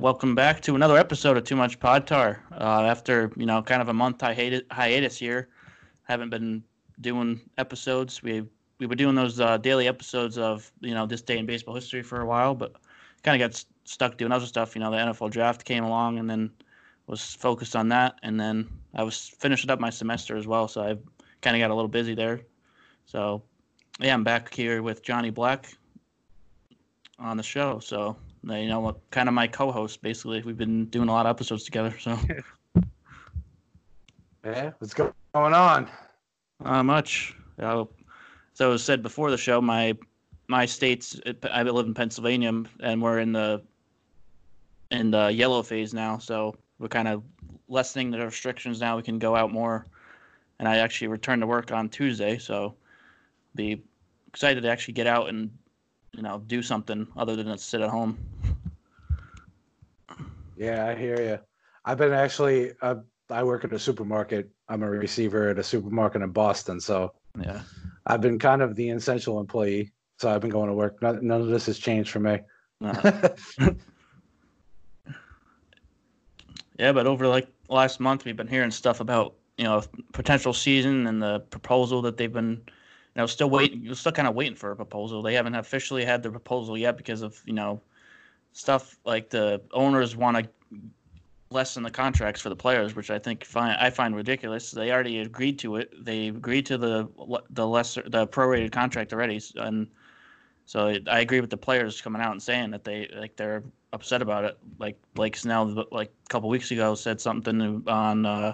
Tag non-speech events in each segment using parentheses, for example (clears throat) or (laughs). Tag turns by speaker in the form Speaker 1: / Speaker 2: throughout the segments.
Speaker 1: welcome back to another episode of Too Much Pod Tar. Uh, after you know, kind of a month hiatus, here, haven't been doing episodes. We we were doing those uh, daily episodes of you know this day in baseball history for a while, but kind of got stuck doing other stuff. You know, the NFL draft came along, and then was focused on that, and then I was finishing up my semester as well, so I kind of got a little busy there. So yeah, I'm back here with Johnny Black on the show. So you know, kind of my co-host. Basically, we've been doing a lot of episodes together. So (laughs)
Speaker 2: yeah, what's going on?
Speaker 1: Not much. Uh, so as said before the show, my my state's I live in Pennsylvania, and we're in the in the yellow phase now. So we're kind of lessening the restrictions now. We can go out more, and I actually returned to work on Tuesday. So be excited to actually get out and you know do something other than just sit at home.
Speaker 2: Yeah, I hear you. I've been actually uh, I work at a supermarket. I'm a receiver at a supermarket in Boston, so
Speaker 1: yeah,
Speaker 2: I've been kind of the essential employee. So I've been going to work. None, none of this has changed for me. (laughs)
Speaker 1: yeah, but over like last month, we've been hearing stuff about you know potential season and the proposal that they've been you know still waiting. You're still kind of waiting for a proposal. They haven't officially had the proposal yet because of you know stuff like the owners want to lessen the contracts for the players, which I think find, I find ridiculous. They already agreed to it. They agreed to the the lesser the prorated contract already, and so I agree with the players coming out and saying that they like they're upset about it. Like Blake Snell, like a couple weeks ago, said something on uh,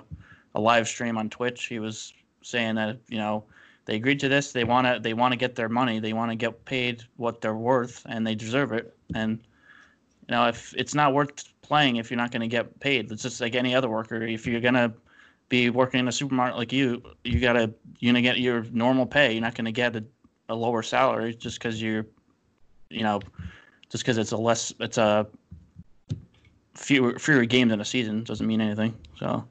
Speaker 1: a live stream on Twitch. He was saying that you know they agreed to this. They want to they want to get their money. They want to get paid what they're worth, and they deserve it. And you know if it's not worth playing if you're not going to get paid. It's just like any other worker. If you're going to be working in a supermarket like you, you gotta you're gonna get your normal pay. You're not gonna get a, a lower salary just because you're, you know, just because it's a less it's a fewer fewer games in a season doesn't mean anything. So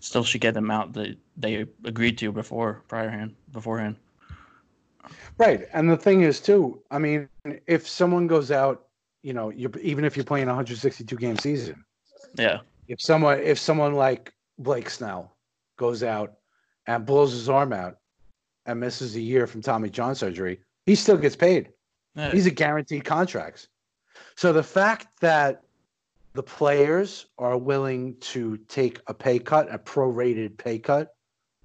Speaker 1: still should get the amount that they agreed to before priorhand beforehand.
Speaker 2: Right, and the thing is too. I mean, if someone goes out you know, you're even if you're playing 162 game season.
Speaker 1: Yeah.
Speaker 2: If someone if someone like Blake Snell goes out and blows his arm out and misses a year from Tommy John surgery, he still gets paid. Yeah. He's a guaranteed contracts. So the fact that the players are willing to take a pay cut, a prorated pay cut,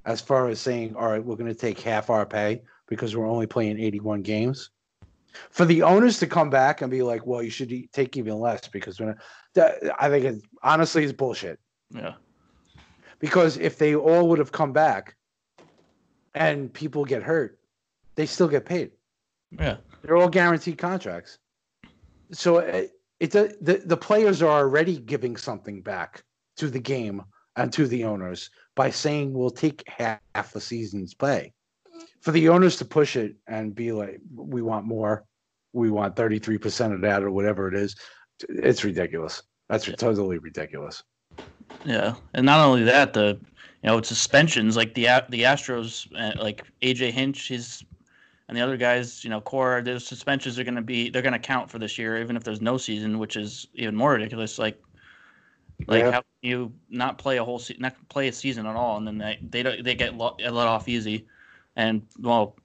Speaker 2: as far as saying, all right, we're going to take half our pay because we're only playing 81 games for the owners to come back and be like, "Well, you should take even less," because when I think it honestly is bullshit.
Speaker 1: Yeah.
Speaker 2: Because if they all would have come back, and people get hurt, they still get paid.
Speaker 1: Yeah.
Speaker 2: They're all guaranteed contracts. So it, it the the players are already giving something back to the game and to the owners by saying we'll take half the season's pay for the owners to push it and be like, we want more, we want 33% of that or whatever it is, it's ridiculous. That's yeah. totally ridiculous.
Speaker 1: Yeah. And not only that, the, you know, suspensions like the the Astros, uh, like AJ Hinch, he's and the other guys, you know, core, those suspensions are going to be, they're going to count for this year, even if there's no season, which is even more ridiculous. Like, like yeah. how you not play a whole season, not play a season at all, and then they they don't, they get let off easy and well,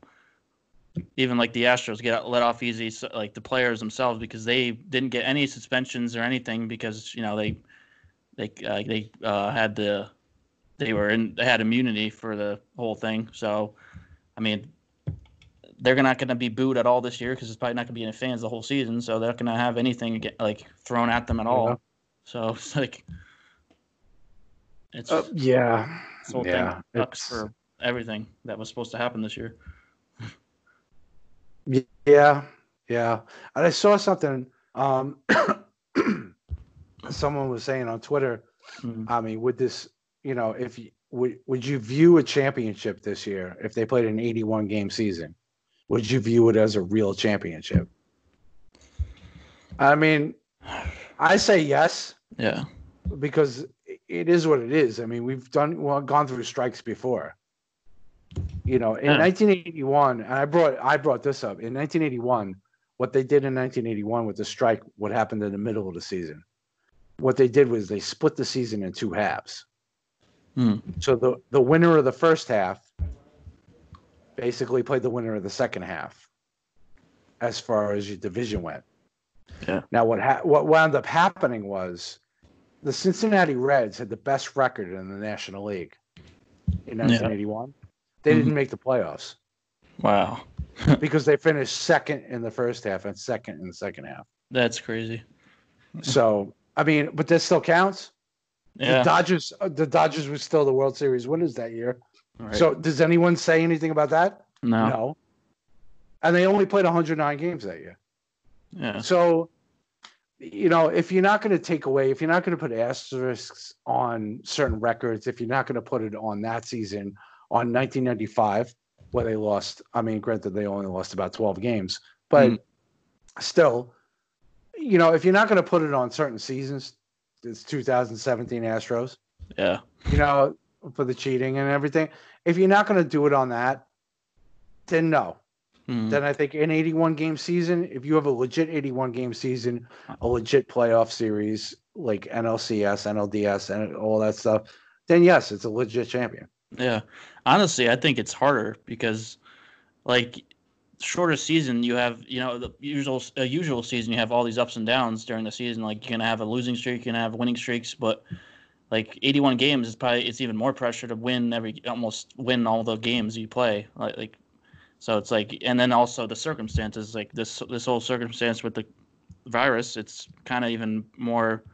Speaker 1: even like the Astros get let off easy, like the players themselves, because they didn't get any suspensions or anything because you know they they uh, they uh, had the they were in they had immunity for the whole thing. So, I mean, they're not going to be booed at all this year because it's probably not going to be any fans the whole season. So they're not going to have anything get, like thrown at them at all. Yeah. So (laughs) it's like
Speaker 2: it's uh, yeah, this whole yeah,
Speaker 1: thing sucks for everything that was supposed to happen this year. (laughs)
Speaker 2: yeah, yeah. And I saw something. Um, (coughs) someone was saying on Twitter. Mm-hmm. I mean, would this, you know, if you, would would you view a championship this year if they played an 81 game season? Would you view it as a real championship? I mean, I say yes.
Speaker 1: Yeah.
Speaker 2: Because it is what it is. I mean, we've done well, gone through strikes before. You know, in yeah. 1981, and I brought I brought this up in 1981. What they did in 1981 with the strike, what happened in the middle of the season? what they did was they split the season in two halves.
Speaker 1: Hmm.
Speaker 2: So the the winner of the first half basically played the winner of the second half, as far as your division went.
Speaker 1: Yeah.
Speaker 2: Now what ha- what wound up happening was the Cincinnati Reds had the best record in the National League in 1981. They
Speaker 1: Mhm.
Speaker 2: didn't make the playoffs
Speaker 1: Wow, (laughs)
Speaker 2: because they finished second in the first half and second in the second half.
Speaker 1: that's crazy.
Speaker 2: So I mean, but this still counts. The
Speaker 1: Yeah.
Speaker 2: Dodgers, uh, the Dodgers were still the World Series winners that year.
Speaker 1: Right.
Speaker 2: So does anyone say anything about that?
Speaker 1: no.
Speaker 2: And they only played 109 games that year.
Speaker 1: Yeah.
Speaker 2: So, you know, if you're not going to take away, if you're not going to put asterisks on certain records, if you're not going to put it on that season, on 1995, where they lost, I mean, granted, they only lost about 12 games, but
Speaker 1: Mm.
Speaker 2: still, you know, if you're not going to put it on certain seasons, it's 2017 Astros,
Speaker 1: Yeah.
Speaker 2: you know, for the cheating and everything. If you're not going to do it on that, then no
Speaker 1: Hmm.
Speaker 2: then I think an 81 game season, if you have a legit 81 game season, a legit playoff series like NLCS, NLDS, and all that stuff, then yes, it's a legit champion.
Speaker 1: Yeah. Honestly, I think it's harder because, like, shorter season, you have you know the usual a usual season you have all these ups and downs during the season. Like you're gonna have a losing streak, you're gonna have winning streaks, but like 81 games is probably it's even more pressure to win every almost win all the games you play. Like, like so it's like and then also the circumstances like this this whole circumstance with the virus, it's kind of even more.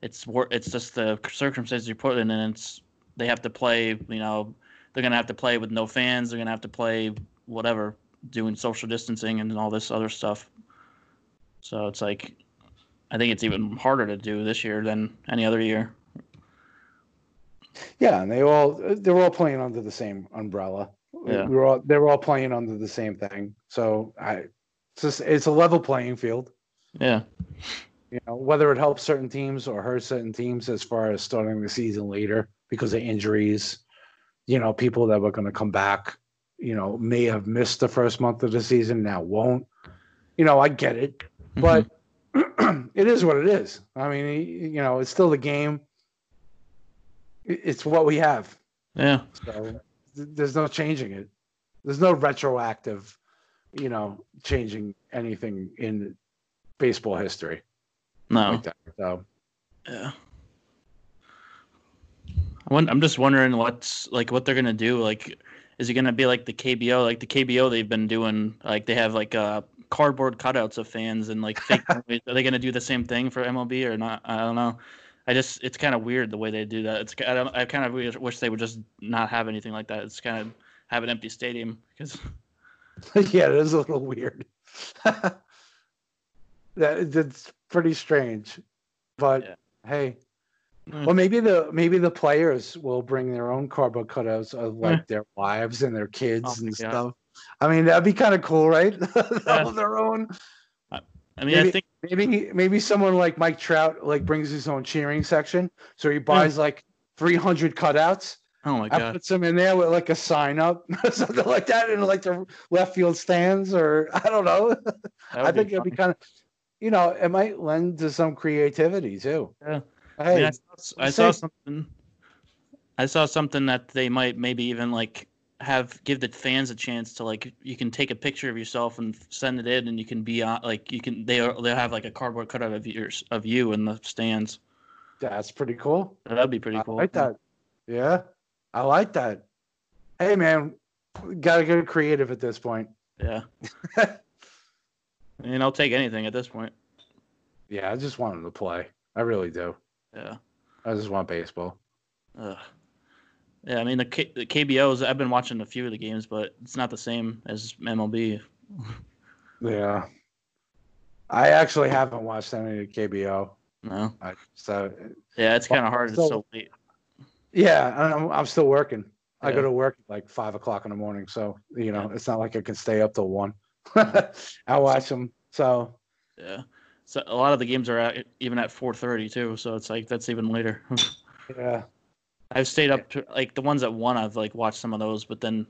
Speaker 1: It's it's just the circumstances you put in, and it's they have to play. You know, they're gonna have to play with no fans. They're gonna have to play whatever, doing social distancing and all this other stuff. So it's like, I think it's even harder to do this year than any other year.
Speaker 2: Yeah, and they all they're all playing under the same umbrella.
Speaker 1: Yeah.
Speaker 2: We're all they're all playing under the same thing. So I it's just it's a level playing field.
Speaker 1: Yeah,
Speaker 2: You know, whether it helps certain teams or hurts certain teams as far as starting the season later because of injuries, you know, people that were going to come back, you know, may have missed the first month of the season, now won't. You know, I get it, but mm-hmm. (clears throat) it is what it is. I mean, you know, it's still the game. It's what we have.
Speaker 1: yeah,
Speaker 2: So th- there's no changing it. There's no retroactive, you know, changing anything in baseball history
Speaker 1: no,
Speaker 2: like that. So
Speaker 1: yeah. I'm just wondering what's like what they're gonna do. Like, is it gonna be like the KBO? Like the KBO, they've been doing like they have like uh cardboard cutouts of fans and like fake. (laughs) Are they gonna do the same thing for MLB or not? I don't know. I just it's kind of weird the way they do that. It's I, don't, I kind of wish- they would just not have anything like that. It's kind of have an empty stadium because (laughs)
Speaker 2: yeah, it is a little weird. (laughs) that it's pretty strange, but
Speaker 1: Yeah.
Speaker 2: hey,
Speaker 1: Mm.
Speaker 2: well maybe the maybe the players will bring their own cardboard cutouts of like their wives and their kids
Speaker 1: Oh
Speaker 2: and
Speaker 1: God.
Speaker 2: stuff. I mean, that'd be kind of cool, right? (laughs)
Speaker 1: Yeah.
Speaker 2: their own.
Speaker 1: I mean I
Speaker 2: Maybe-
Speaker 1: think
Speaker 2: Maybe maybe someone like Mike Trout like brings his own cheering section, so he buys like 300 cutouts
Speaker 1: oh my god!
Speaker 2: I put some in there with like a sign up, (laughs) something like that, in like the left field stands, or (laughs) I don't know. I think it'd be kind of, you know, it might lend to some creativity too.
Speaker 1: Yeah. I, mean, I, saw, I saw something. I saw something that they might maybe even like have give the fans a chance to like you can take a picture of yourself and send it in and you can be on like you can they are they'll have like a cardboard cutout of yours of you in the stands.
Speaker 2: that's pretty cool.
Speaker 1: That'd be pretty cool I
Speaker 2: like that. Yeah, I like that. Hey, man, gotta get creative at this point.
Speaker 1: Yeah. (laughs) and I'll take anything at this point.
Speaker 2: Yeah, I just want them to play. I really do.
Speaker 1: Yeah.
Speaker 2: I just want baseball.
Speaker 1: Ugh. Yeah, I mean the, K- the KBOs. I've been watching a few of the games, but it's not the same as MLB. (laughs)
Speaker 2: Yeah. I actually haven't watched any of KBO.
Speaker 1: No.
Speaker 2: I, so
Speaker 1: Yeah, it's kind of hard. It's
Speaker 2: so-
Speaker 1: late.
Speaker 2: Yeah, I'm, I'm still working. I go to work at like five o'clock in the morning, so you know it's not like I can stay up till one. (laughs) I watch them. So
Speaker 1: Yeah. So a lot of the games are at, even at 4:30 too, so it's like that's even later. (laughs)
Speaker 2: yeah,
Speaker 1: I've stayed up to like the ones that won. I've like watched some of those, but then,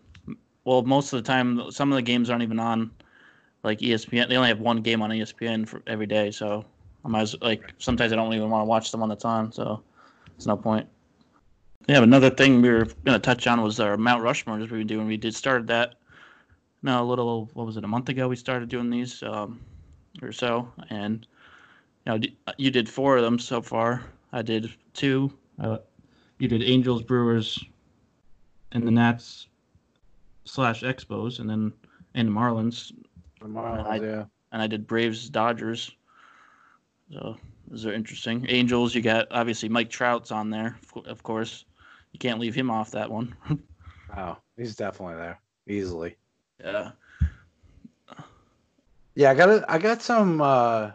Speaker 1: well, most of the time, some of the games aren't even on like ESPN. They only have one game on ESPN for every day, so I might as, like sometimes I don't even want to watch them on the time, so it's no point. Yeah, another thing we were gonna touch on was our Mount Rushmore as we've been doing. We did started that. No, a little. What was it? A month ago we started doing these, um, or so, and you know you did four of them so far. I did two. Uh, you did Angels, Brewers, and the Nats slash Expos, and then and the Marlins.
Speaker 2: The Marlins,
Speaker 1: I,
Speaker 2: yeah.
Speaker 1: And I did Braves, Dodgers. So those are interesting. Angels, you got obviously Mike Trout's on there, of course. You can't leave him off that one. (laughs)
Speaker 2: oh, he's definitely there, easily.
Speaker 1: Yeah.
Speaker 2: Yeah, I got I got some uh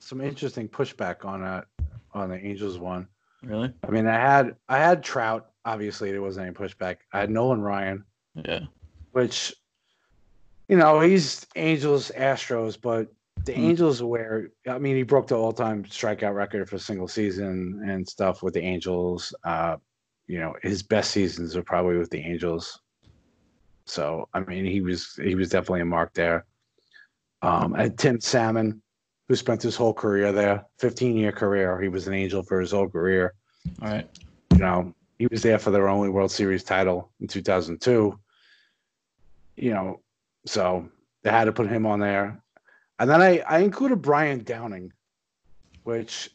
Speaker 2: some interesting pushback on that on the Angels one.
Speaker 1: Really?
Speaker 2: I mean, I had I had Trout. Obviously, there wasn't any pushback. I had Nolan Ryan.
Speaker 1: Yeah.
Speaker 2: Which, you know, he's Angels Astros, but the mm. Angels were. I mean, he broke the all-time strikeout record for a single season and stuff with the Angels. Uh, you know, his best seasons are probably with the Angels. So, I mean, he was he was definitely a mark there. Um, and Tim Salmon, who spent his whole career there, 15 year career. He was an Angel for his whole career.
Speaker 1: All right.
Speaker 2: You know, he was there for their only World Series title in 2002. You know, so they had to put him on there. And then I, I included Brian Downing, which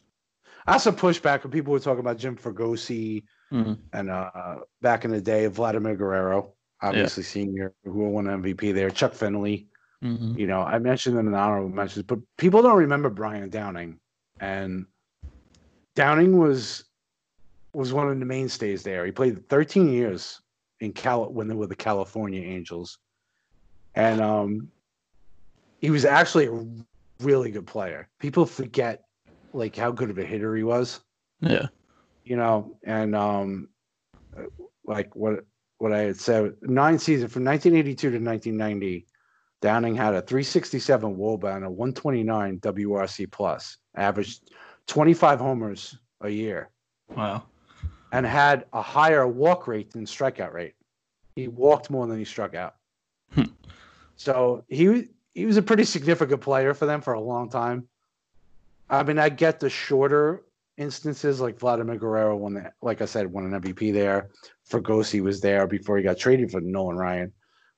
Speaker 2: that's a pushback when people were talking about Jim Fregosi mm-hmm. and uh, back in the day, Vladimir Guerrero, obviously yeah. senior, who won MVP there, Chuck Finley. Mm-hmm. You know, I mentioned them in the honorable mentions, but people don't remember Brian Downing. And Downing was was one of the mainstays there. He played 13 years in Cal when they were the California Angels, and um, he was actually a really good player. People forget like how good of a hitter he was.
Speaker 1: Yeah,
Speaker 2: you know, and um, like what what I had said, nine seasons from 1982 to 1990. Downing had a 367 WOBA and a 129 WRC plus, averaged 25 homers a year.
Speaker 1: Wow
Speaker 2: and had a higher walk rate than strikeout rate. He walked more than he struck out. Hmm. So he he was a pretty significant player for them for a long time. I mean, I get the shorter instances like Vladimir Guerrero when, the, like I said, won an MVP there. Fregosi was there before he got traded for Nolan Ryan,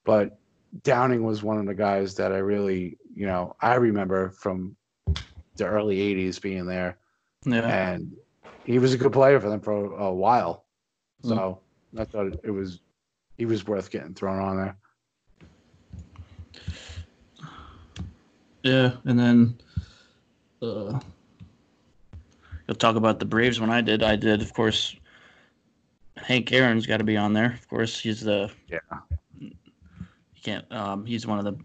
Speaker 2: but Downing was one of the guys that I really, you know, I remember from the early '80s being there.
Speaker 1: Yeah.
Speaker 2: And he was a good player for them for a, while. Hmm. So mm. I thought it was he was worth getting thrown on there.
Speaker 1: Yeah, and then uh, you'll talk about the Braves when I did. I did, of course. Hank Aaron's got to be on there. Of course, he's the
Speaker 2: yeah.
Speaker 1: Can't. Um, he's one of the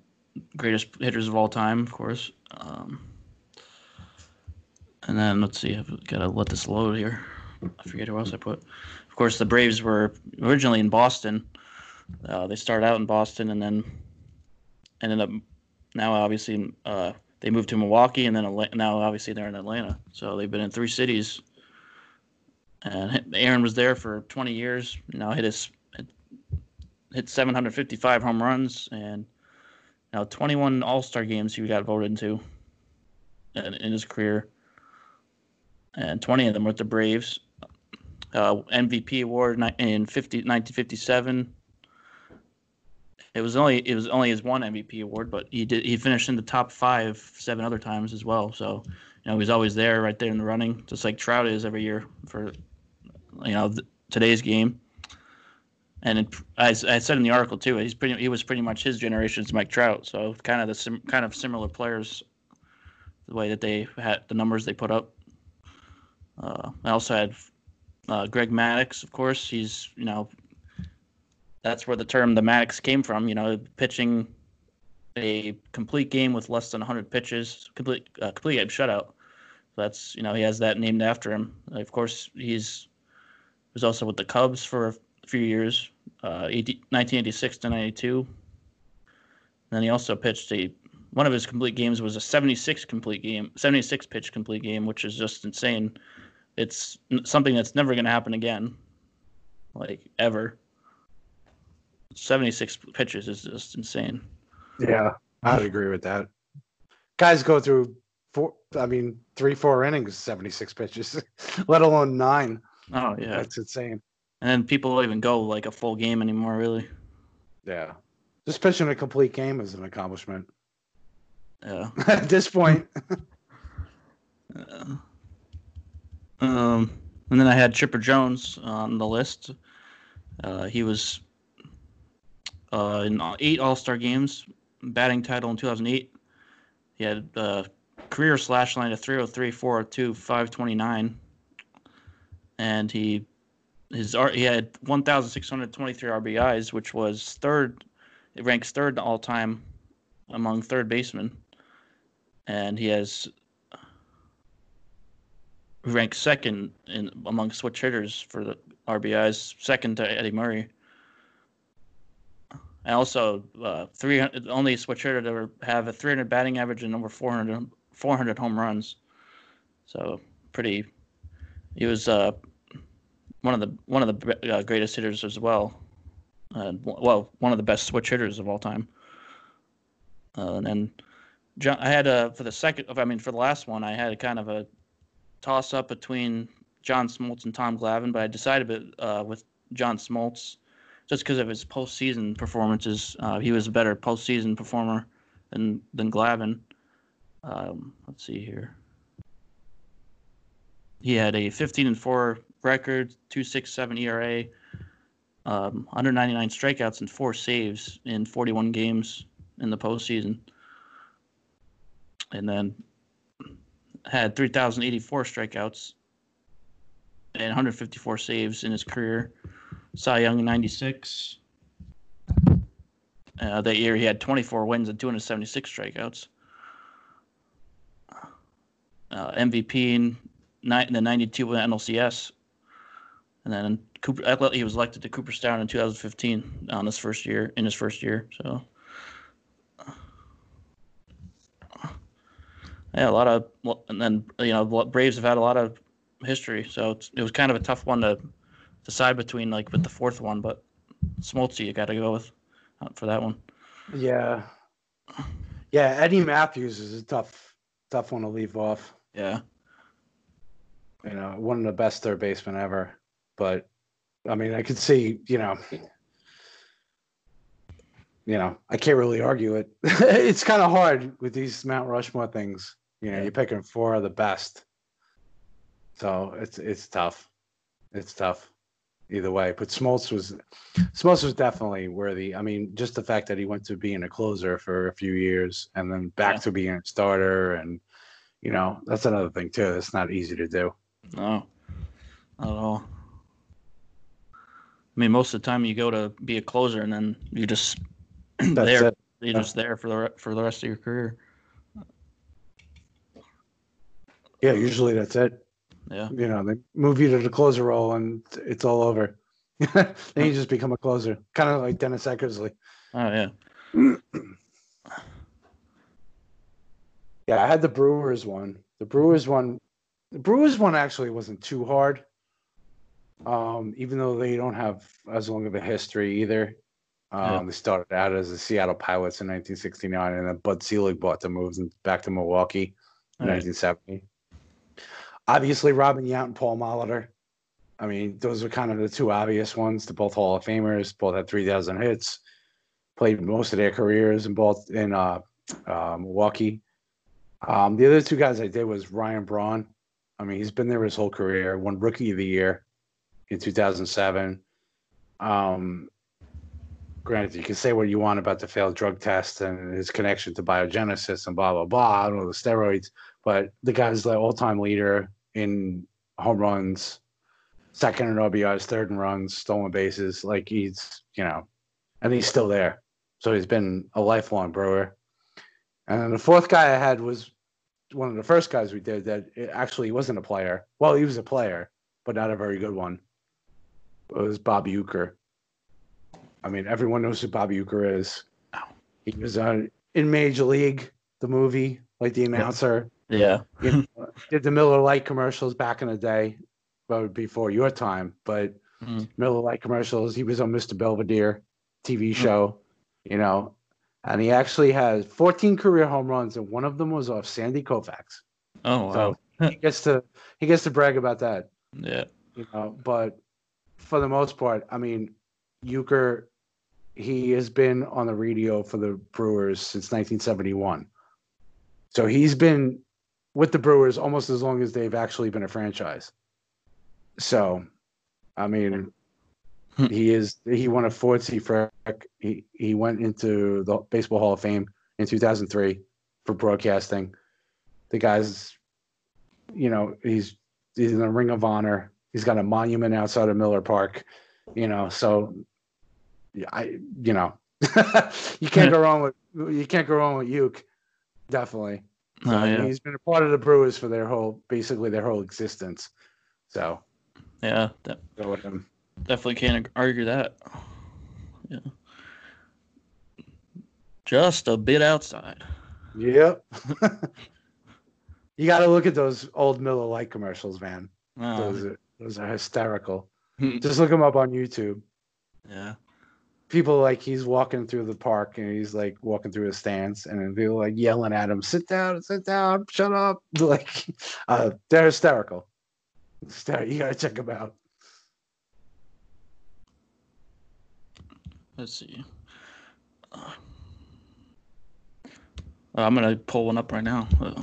Speaker 1: greatest hitters of all time, of course. Um, and then let's see, I've got to let this load here. I forget who else I put. Of course, the Braves were originally in Boston. Uh, they started out in Boston and then ended up now obviously uh, they moved to Milwaukee and then now obviously they're in Atlanta. So they've been in three cities. And Aaron was there for 20 years. Now hit his hit 755 home runs and now 21 All Star games he got voted into in, in his career and 20 of them were the Braves. Uh, MVP award in 50, 1957. It was only it was only his one MVP award, but he did he finished in the top five seven other times as well. So you know he's always there, right there in the running, just like Trout is every year for you know th- today's game. And it, as I said in the article too, he's pretty he was pretty much his generation's Mike Trout. So kind of the sim, kind of similar players, the way that they had the numbers they put up. Uh, I also had uh, Greg Maddux, of course. He's you know that's where the term the Maddux came from. You know, pitching a complete game with less than 100 pitches, complete uh, complete game shutout. So that's you know he has that named after him. Of course, he's was also with the Cubs for few years, uh, 80, 1986 to 92. Then he also pitched a one of his complete games was a 76 complete game, 76 pitch complete game, which is just insane it's something that's never going to happen again, like ever. 76 pitches is just insane.
Speaker 2: Yeah, I'd agree with that. Guys go through four. I mean, three, four innings, seventy six pitches, (laughs) let alone nine.
Speaker 1: Oh yeah,
Speaker 2: that's insane.
Speaker 1: And then people don't even go like a full game anymore, really.
Speaker 2: Yeah, just pitching a complete game is an accomplishment.
Speaker 1: Yeah. (laughs)
Speaker 2: At this point.
Speaker 1: um, and then I had Chipper Jones on the list. Uh, he was uh, in eight All Star games, batting title in 2008. He had a uh, career slash line of 303, 402, 529, and he his he had 1,623 RBIs, which was third. It ranks third all time among third basemen, and he has ranked second in among switch hitters for the RBIs, second to Eddie Murray. And also, uh, 300, only switch hitter to have a 300 batting average and over 400, 400 home runs. So pretty. He was uh, one of the one of the uh, greatest hitters as well. Uh, well, one of the best switch hitters of all time. Uh, and then John, I had a for the second. I mean, for the last one, I had a kind of a toss up between John Smoltz and Tom Glavine, but I decided uh, with John Smoltz just because of his postseason performances. Uh, he was a better postseason performer than than Glavine. Um, let's see here. He had a 15 and 4 record, 267 ERA, um, 199 strikeouts, and four saves in 41 games in the postseason. And then had 3,084 strikeouts and 154 saves in his career. Cy Young in 96. Uh, that year he had 24 wins and 276 strikeouts. Uh, MVP in, ni- in the 92 NLCS. And then Cooper, he was elected to Cooperstown in 2015 on his first year, in his first year. So yeah, a lot of, and then you know, Braves have had a lot of history, so it was kind of a tough one to decide between, like with the fourth one. But Smoltz, you got to go with uh, for that one.
Speaker 2: Yeah, yeah. Eddie Mathews is a tough, tough one to leave off.
Speaker 1: Yeah,
Speaker 2: you know, one of the best third basemen ever. But I mean, I could see, you know, you know, I can't really argue it. (laughs) it's kind of hard with these Mount Rushmore things. You know, yeah. you're picking four of the best. So it's it's tough. It's tough either way. But Smoltz was Smoltz was definitely worthy. I mean, just the fact that he went to being a closer for a few years and then back yeah. to being a starter and you know, that's another thing too. It's not easy to do.
Speaker 1: No. Not at all. I mean, most of the time you go to be a closer and then you just (clears throat) there. It. You're yeah. just there for the for the rest of your career.
Speaker 2: Yeah, usually that's it.
Speaker 1: Yeah.
Speaker 2: You know, they move you to the closer role and it's all over. (laughs) then you just become a closer, kind of like Dennis Eckersley.
Speaker 1: Oh yeah. (clears throat)
Speaker 2: yeah, I had the Brewers one. The Brewers one. The Brewers one actually wasn't too hard. Um, even though they don't have as long of a history either. Um, yeah. They started out as the Seattle Pilots in 1969, and then Bud Selig bought the moves back to Milwaukee in right. 1970 obviously Robin Yount and Paul Molitor. I mean, those are kind of the two obvious ones. They're both Hall of Famers. Both had three thousand hits. Played most of their careers in both in uh, uh, Milwaukee. Um, the other two guys I did was Ryan Braun. I mean, he's been there his whole career. Won Rookie of the Year in 2007. Um, granted, you can say what you want about the failed drug test and his connection to biogenesis and blah blah blah. Don't know the steroids, but the guy's the all-time leader in home runs, second in RBIs, third in runs, stolen bases. Like he's, you know, and he's still there. So he's been a lifelong brewer. And the fourth guy I had was one of the first guys we did that actually wasn't a player. Well, he was a player, but not a very good one. Was Bob Uecker. I mean, everyone knows who Bob Uecker is. He was uh, in Major League, the movie, like the announcer.
Speaker 1: Yeah.
Speaker 2: you know, did the Miller Lite commercials back in the day, well, before your time, but mm. Miller Lite commercials. He was on Mr. Belvedere TV mm. show, mm. you know, and he actually has 14 career home runs, and one of them was off Sandy Koufax.
Speaker 1: Oh wow!
Speaker 2: So he gets to he gets to brag about that. (laughs)
Speaker 1: Yeah.
Speaker 2: You know, but for the most part, I mean, Uecker, he has been on the radio for the Brewers since 1971. So he's been with the Brewers almost as long as they've actually been a franchise. So, I mean, hmm. he is he won a Ford C. Frick. He he went into the Baseball Hall of Fame in 2003 for broadcasting. The guy's, you know, he's he's in the Ring of Honor. He's got a monument outside of Miller Park. You know, so I you know (laughs) you can't go wrong with you can't go wrong with Uke. Definitely. So, oh, yeah. He's been a part of the Brewers for their whole basically their whole existence. So
Speaker 1: yeah, that, definitely can't argue that. Yeah. Just a bit outside.
Speaker 2: Yep. (laughs) you got to look at those old Miller Lite commercials, man. Oh. Those, are, those are hysterical. Just look them up on YouTube.
Speaker 1: Yeah.
Speaker 2: People like he's walking through the park and he's like walking through the stands and people like yelling at him, "Sit down, sit down, shut up!" (laughs) Like, uh, they're hysterical. You gotta check them out.
Speaker 1: Let's see. Uh, I'm gonna pull one up right now. Uh,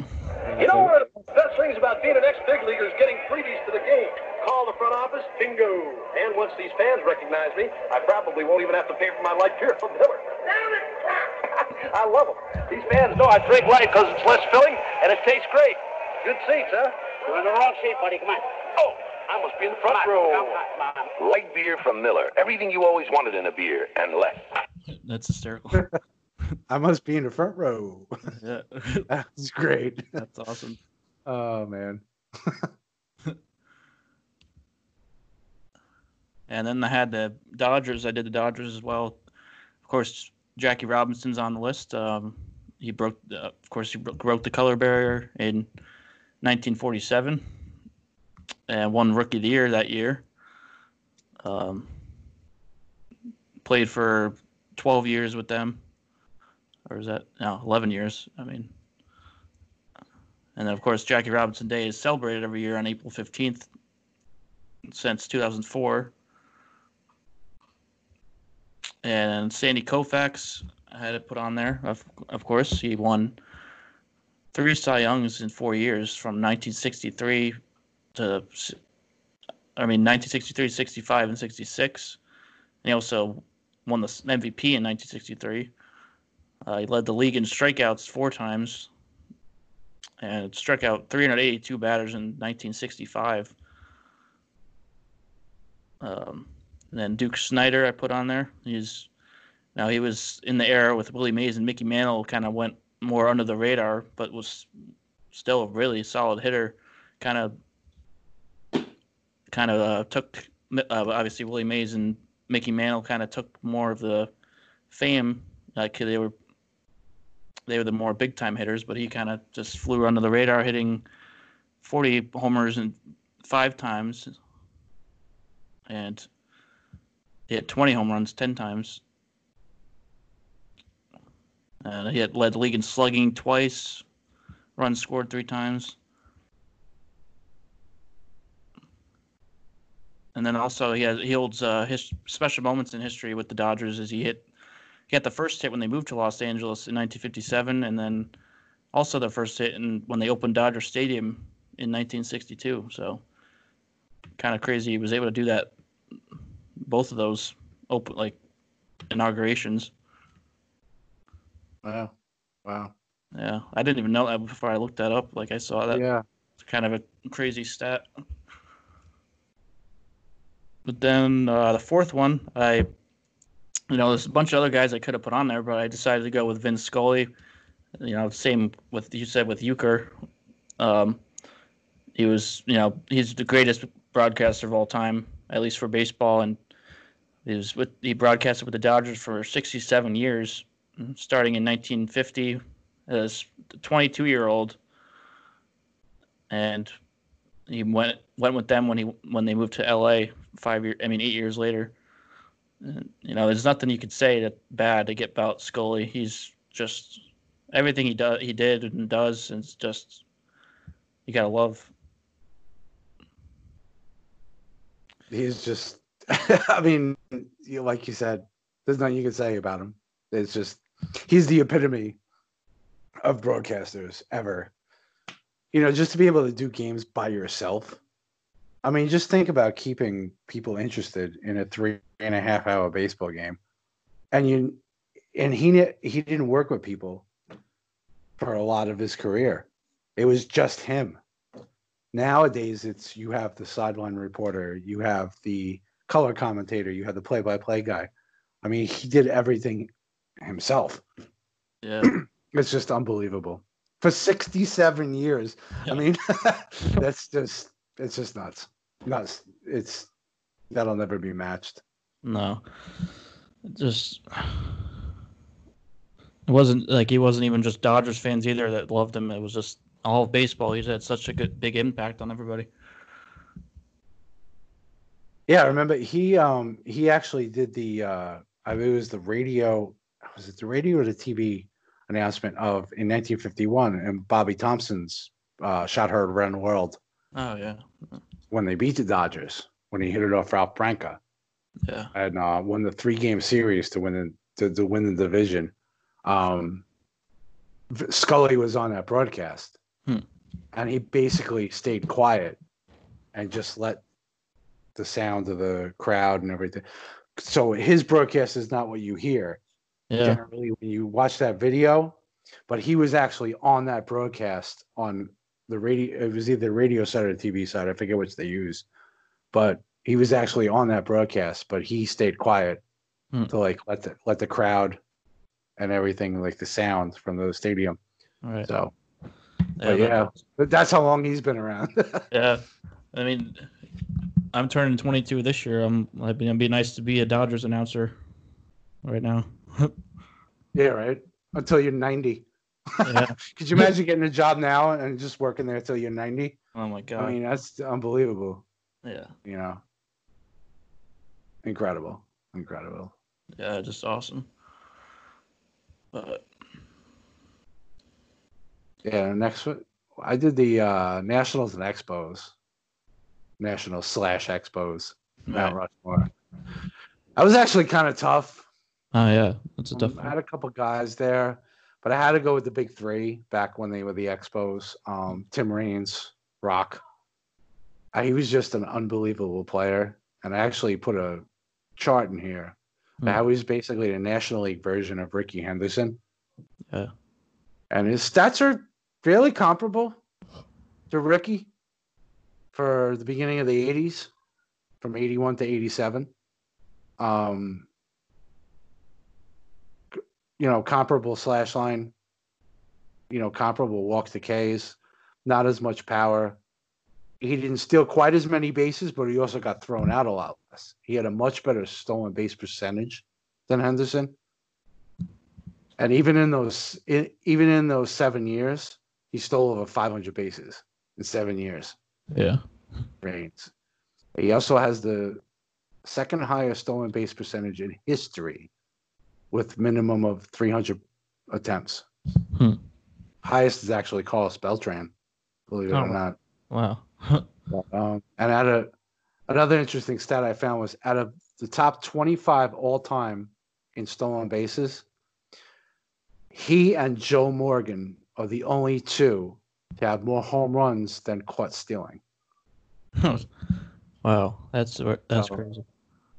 Speaker 3: you know one of the best things about being an ex-big leaguer is getting freebies to the game. Call the front office, bingo. And once these fans recognize me, I probably won't even have to pay for my light beer from Miller. (laughs) I love them. These fans know I drink light because it's less filling and it tastes great. Good seats, huh?
Speaker 4: You're in the wrong seat, buddy. Come on.
Speaker 3: Oh, I must be in the front come row. Come on, come on. Light beer from Miller. Everything you always wanted in a beer and less.
Speaker 1: That's hysterical. (laughs)
Speaker 2: I must be in the front row. Yeah. (laughs) That's great.
Speaker 1: That's awesome.
Speaker 2: Oh man.
Speaker 1: And then I had the Dodgers. I did the Dodgers as well. Of course, Jackie Robinson's on the list. Um, he broke, of course, he broke, broke the color barrier in 1947 and won Rookie of the Year that year. Um, played for 12 years with them, or is that no 11 years? I mean, and then of course Jackie Robinson Day is celebrated every year on April 15th since 2004. And Sandy Koufax, I had it put on there. Of of course, he won three Cy Youngs in four years from 1963 to, I mean, 1963, 65, and 66. And he also won the MVP in 1963. Uh, he led the league in strikeouts four times and struck out 382 batters in 1965. Um, and then Duke Snider, I put on there. He's now he was in the era with Willie Mays and Mickey Mantle, kind of went more under the radar, but was still a really solid hitter. Kind of, kind of uh, took uh, obviously Willie Mays and Mickey Mantle kind of took more of the fame. Like they were, they were the more big time hitters, but he kind of just flew under the radar, hitting 40 homers and five times, and he had 20 home runs 10 times. Uh, he had led the league in slugging twice, runs scored three times. And then also he has he holds uh, his special moments in history with the Dodgers as he hit he got the first hit when they moved to Los Angeles in 1957, and then also the first hit in, when they opened Dodger Stadium in 1962. So kind of crazy he was able to do that both of those open like inaugurations.
Speaker 2: Wow. Wow.
Speaker 1: Yeah, I didn't even know that before I looked that up. Like I saw that.
Speaker 2: Yeah.
Speaker 1: It's kind of a crazy stat. But then uh, the fourth one, I, you know, there's a bunch of other guys I could have put on there, but I decided to go with Vince Scully. You know, same with you said with Uecker. Um, he was, you know, he's the greatest broadcaster of all time, at least for baseball, and he was with he broadcasted with the Dodgers for 67 years starting in 1950 as a 22 year old, and he went went with them when he when they moved to L.A. five year I mean eight years later. And, you know, there's nothing you could say that bad to get about Scully. He's just everything he does, he did and does, and it's just you gotta love.
Speaker 2: He's just, (laughs) I mean, you, like you said, there's nothing you can say about him. It's just, he's the epitome of broadcasters ever. You know, just to be able to do games by yourself. I mean, just think about keeping people interested in a three and a half hour baseball game, and you, and he he didn't work with people for a lot of his career. It was just him. Nowadays, it's you have the sideline reporter, you have the color commentator, you had the play-by-play guy. I mean, he did everything himself.
Speaker 1: Yeah, (clears throat)
Speaker 2: it's just unbelievable for 67 years. Yeah. I mean, (laughs) that's just it's just nuts. Nuts. It's that'll never be matched.
Speaker 1: No, just it wasn't like he wasn't even just Dodgers fans either that loved him. It was just all of baseball. He's had such a good big impact on everybody.
Speaker 2: Yeah, I remember he um he actually did the uh I mean, it was the radio was it the radio or the TV announcement of in 1951 and Bobby Thomson's uh, shot heard around the world.
Speaker 1: Oh yeah.
Speaker 2: When they beat the Dodgers, when he hit it off Ralph Branca.
Speaker 1: Yeah.
Speaker 2: And uh, won the three game series to win the to, to win the division. Um, Scully was on that broadcast,
Speaker 1: hmm.
Speaker 2: and he basically stayed quiet and just let the sound of the crowd and everything. So his broadcast is not what you hear.
Speaker 1: Yeah.
Speaker 2: Generally, when you watch that video, but he was actually on that broadcast on the radio. It was either the radio side or the TV side. I forget which they use, but he was actually on that broadcast. But he stayed quiet
Speaker 1: hmm.
Speaker 2: to like let the let the crowd and everything, like the sound from the stadium.
Speaker 1: Right.
Speaker 2: So, yeah, yeah that's how long he's been around. (laughs)
Speaker 1: yeah, I mean, I'm turning 22 this year. I'm. Mean, it'd be nice to be a Dodgers announcer right now. (laughs)
Speaker 2: yeah, right. Until you're 90.
Speaker 1: Yeah. (laughs)
Speaker 2: Could you imagine getting a job now and just working there until you're 90?
Speaker 1: Oh my god.
Speaker 2: I mean, that's unbelievable.
Speaker 1: Yeah.
Speaker 2: You know. Incredible. Incredible.
Speaker 1: Yeah, just awesome. But
Speaker 2: yeah, next I did the uh, Nationals and Expos, National slash Expos, Mount right. Rushmore. I was actually kind of tough.
Speaker 1: Oh yeah, that's a tough.
Speaker 2: Um, I had a couple guys there, but I had to go with the big three back when they were the Expos. Um, Tim Raines, Rock. I, he was just an unbelievable player, and I actually put a chart in here Mm. Now he's basically the National League version of Rickey Henderson.
Speaker 1: Yeah.
Speaker 2: And his stats are fairly comparable to Rickey for the beginning of the 80s, from 81 to 87. Um, you know, comparable slash line, you know, comparable walk to Ks, not as much power. He didn't steal quite as many bases, but he also got thrown out a lot less. He had a much better stolen base percentage than Henderson. And even in those even in those seven years, he stole over 500 bases in seven years.
Speaker 1: Yeah.
Speaker 2: Raines. He also has the second highest stolen base percentage in history with minimum of 300 attempts.
Speaker 1: Hmm.
Speaker 2: Highest is actually Carlos Beltran, believe it oh, or not.
Speaker 1: Wow. (laughs)
Speaker 2: um, and out of another interesting stat I found was out of the top 25 all time in stolen bases, he and Joe Morgan are the only two to have more home runs than caught stealing. (laughs)
Speaker 1: wow, that's that's crazy.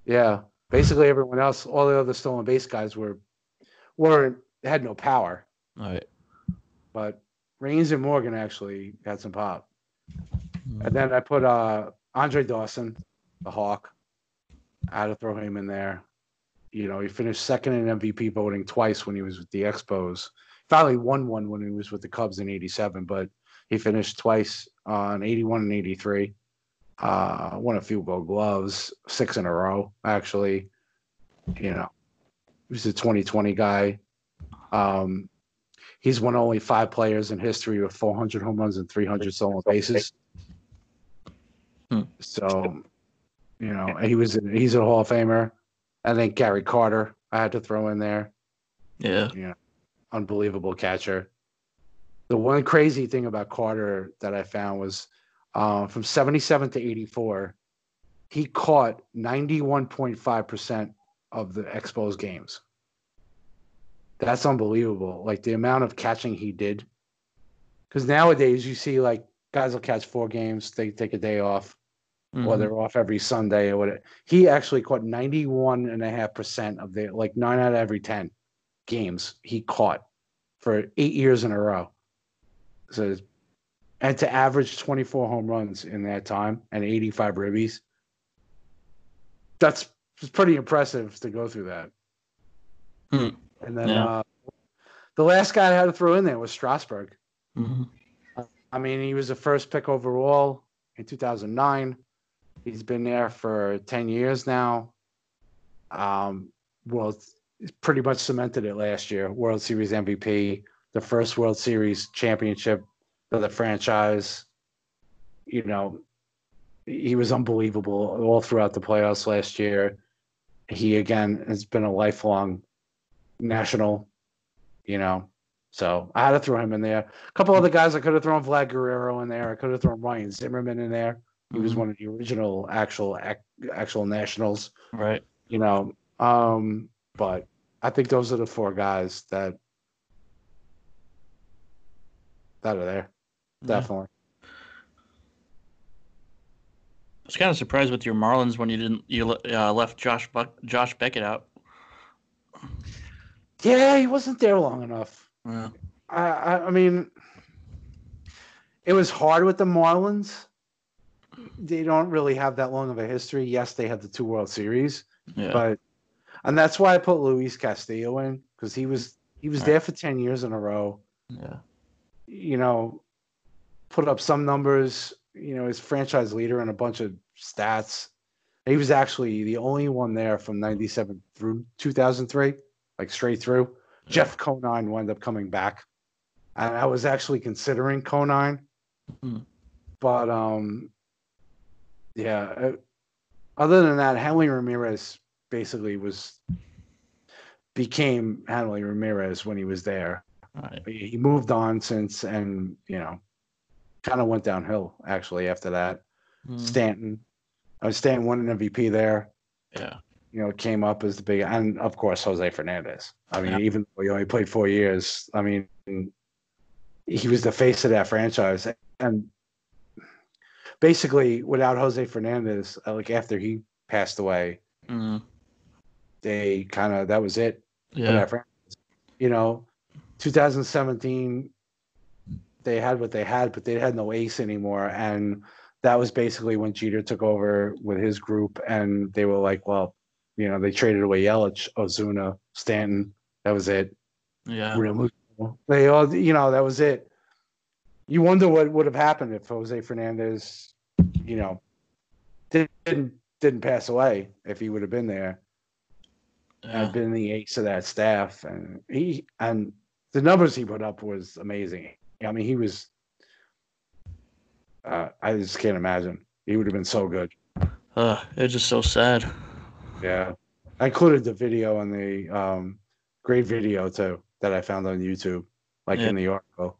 Speaker 2: Yeah, basically everyone else, all the other stolen base guys were weren't had no power.
Speaker 1: All right.
Speaker 2: But Raines and Morgan actually had some pop. And then I put uh, Andre Dawson, the Hawk. I had to throw him in there. You know, he finished second in MVP voting twice when he was with the Expos. Finally won one when he was with the Cubs in '87, but he finished twice on '81 and '83. Uh, won a few Gold Gloves, six in a row actually. You know, he's a 2020 guy. Um, he's won only five players in history with 400 home runs and 300 stolen bases.
Speaker 1: Hmm.
Speaker 2: So, you know, he was he's a Hall of Famer, I think Gary Carter, I had to throw in there.
Speaker 1: Yeah.
Speaker 2: Yeah. Unbelievable catcher. The one crazy thing about Carter that I found was uh, from 77 to 84, he caught 91.5% of the Expos games. That's unbelievable. Like the amount of catching he did. Because nowadays you see like guys will catch four games, they take a day off,
Speaker 1: Mhm.
Speaker 2: or they're off every Sunday or whatever. He actually caught 91.5% of the like nine out of every 10 games he caught for eight years in a row. So, and to average 24 home runs in that time and 85 ribbies, that's pretty impressive to go through that.
Speaker 1: Hmm.
Speaker 2: And then
Speaker 1: Yeah.
Speaker 2: uh, the last guy I had to throw in there was Strasburg.
Speaker 1: Mhm.
Speaker 2: I mean, he was the first pick overall in 2009. He's been there for 10 years now. Um, well, it's pretty much cemented it last year. World Series MVP, the first World Series championship for the franchise. You know, he was unbelievable all throughout the playoffs last year. He again has been a lifelong national, you know. So I had to throw him in there. A couple other guys I could have thrown Vlad Guerrero in there. I could have thrown Ryan Zimmerman in there. He was
Speaker 1: Mhm.
Speaker 2: one of the original actual actual nationals,
Speaker 1: Right.
Speaker 2: you know. Um, but I think those are the four guys that that are there.
Speaker 1: Yeah.
Speaker 2: Definitely.
Speaker 1: I was kind of surprised with your Marlins when you didn't you uh, left Josh Buck, Josh Beckett out.
Speaker 2: Yeah, he wasn't there long enough.
Speaker 1: Yeah.
Speaker 2: I, I, I mean, it was hard with the Marlins. They don't really have that long of a history. Yes, they have the two World Series,
Speaker 1: Yeah.
Speaker 2: but and that's why I put Luis Castillo in because he was he was
Speaker 1: Right.
Speaker 2: there for ten years in a row.
Speaker 1: yeah.
Speaker 2: You know, put up some numbers. You know, his franchise leader and a bunch of stats. He was actually the only one there from '97 through 2003, like straight through. Jeff Conine wound up coming back, and I was actually considering Conine,
Speaker 1: Mhm.
Speaker 2: but um, yeah. uh, other than that, Hanley Ramirez basically was became Hanley Ramirez when he was there.
Speaker 1: Right.
Speaker 2: He moved on since, and you know, kind of went downhill actually after that.
Speaker 1: Mhm.
Speaker 2: Stanton, uh, Stanton won an MVP there
Speaker 1: Yeah.
Speaker 2: you know, came up as the big, and of course Jose Fernandez. I mean,
Speaker 1: Yeah.
Speaker 2: even though he only played four years, I mean, he was the face of that franchise. And basically, without Jose Fernandez, uh, like after he passed away,
Speaker 1: Mhm.
Speaker 2: they kind of that was it for
Speaker 1: Yeah.
Speaker 2: that franchise. You know, 2017, they had what they had, but they had no ace anymore, and that was basically when Jeter took over with his group, and they were like, well, you know, they traded away Yelich, Ozuna, Stanton. That was it.
Speaker 1: Yeah.
Speaker 2: They all, you know, that was it. You wonder what would have happened if Jose Fernandez, you know, didn't didn't pass away if he would have been there
Speaker 1: Yeah.
Speaker 2: had been the ace of that staff, and he and the numbers he put up was amazing. I mean, he was. Uh, I just can't imagine. He would have been so good.
Speaker 1: Ugh, it's just so sad.
Speaker 2: Yeah, I included the video on the um, great video too that I found on YouTube, like
Speaker 1: Yeah.
Speaker 2: in the article.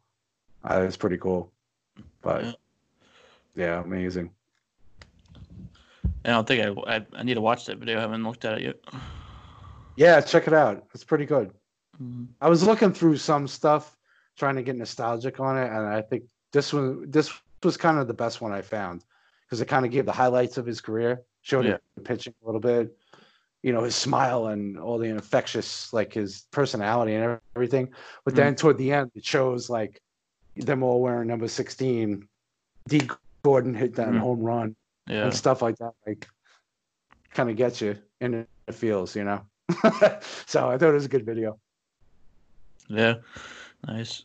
Speaker 2: Uh, it's pretty cool, but
Speaker 1: Yeah.
Speaker 2: yeah, amazing.
Speaker 1: I don't think I, I I need to watch that video. I haven't looked at it yet.
Speaker 2: Yeah, check it out. It's pretty good. I was looking through some stuff, trying to get nostalgic on it, and I think this one, this was kind of the best one I found because it kind of gave the highlights of his career, showed
Speaker 1: Yeah.
Speaker 2: him pitching a little bit, you know, his smile and all the infectious, like his personality and everything. But then toward the end, it shows like them all wearing number sixteen. Dee Gordon hit that
Speaker 1: Mhm.
Speaker 2: home run
Speaker 1: Yeah.
Speaker 2: and stuff like that. Like, kind of gets you in the feels, you know. (laughs) so I thought it was a good video.
Speaker 1: Yeah. Nice.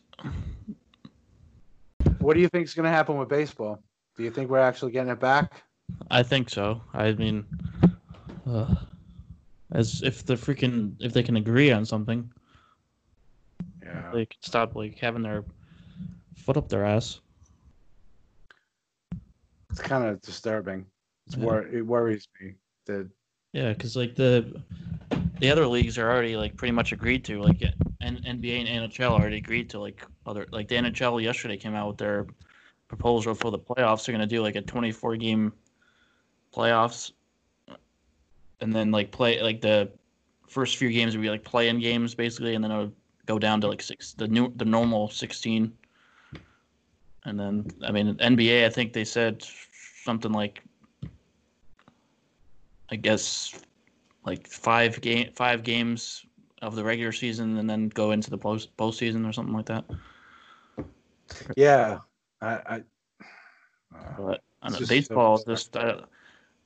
Speaker 2: What do you think is going to happen with baseball? Do you think we're actually getting it back?
Speaker 1: I think so. I mean, uh, as if the freaking if they can agree on something,
Speaker 2: Yeah.
Speaker 1: they can stop like having their foot up their ass.
Speaker 2: It's kind of disturbing. It's
Speaker 1: Yeah.
Speaker 2: wor- it worries me that
Speaker 1: Yeah, because like the the other leagues are already like pretty much agreed to. Like N- NBA and NHL already agreed to like other like the NHL yesterday came out with their proposal for the playoffs. They're gonna do like a 24 game playoffs, and then like play like the first few games would be like play in games basically, and then it would go down to like six the new the normal 16. And then I mean NBA, I think they said something like I guess like five game five games of the regular season and then go into the post postseason or something like that.
Speaker 2: Yeah, I. I
Speaker 1: uh, but I know, baseball so just uh,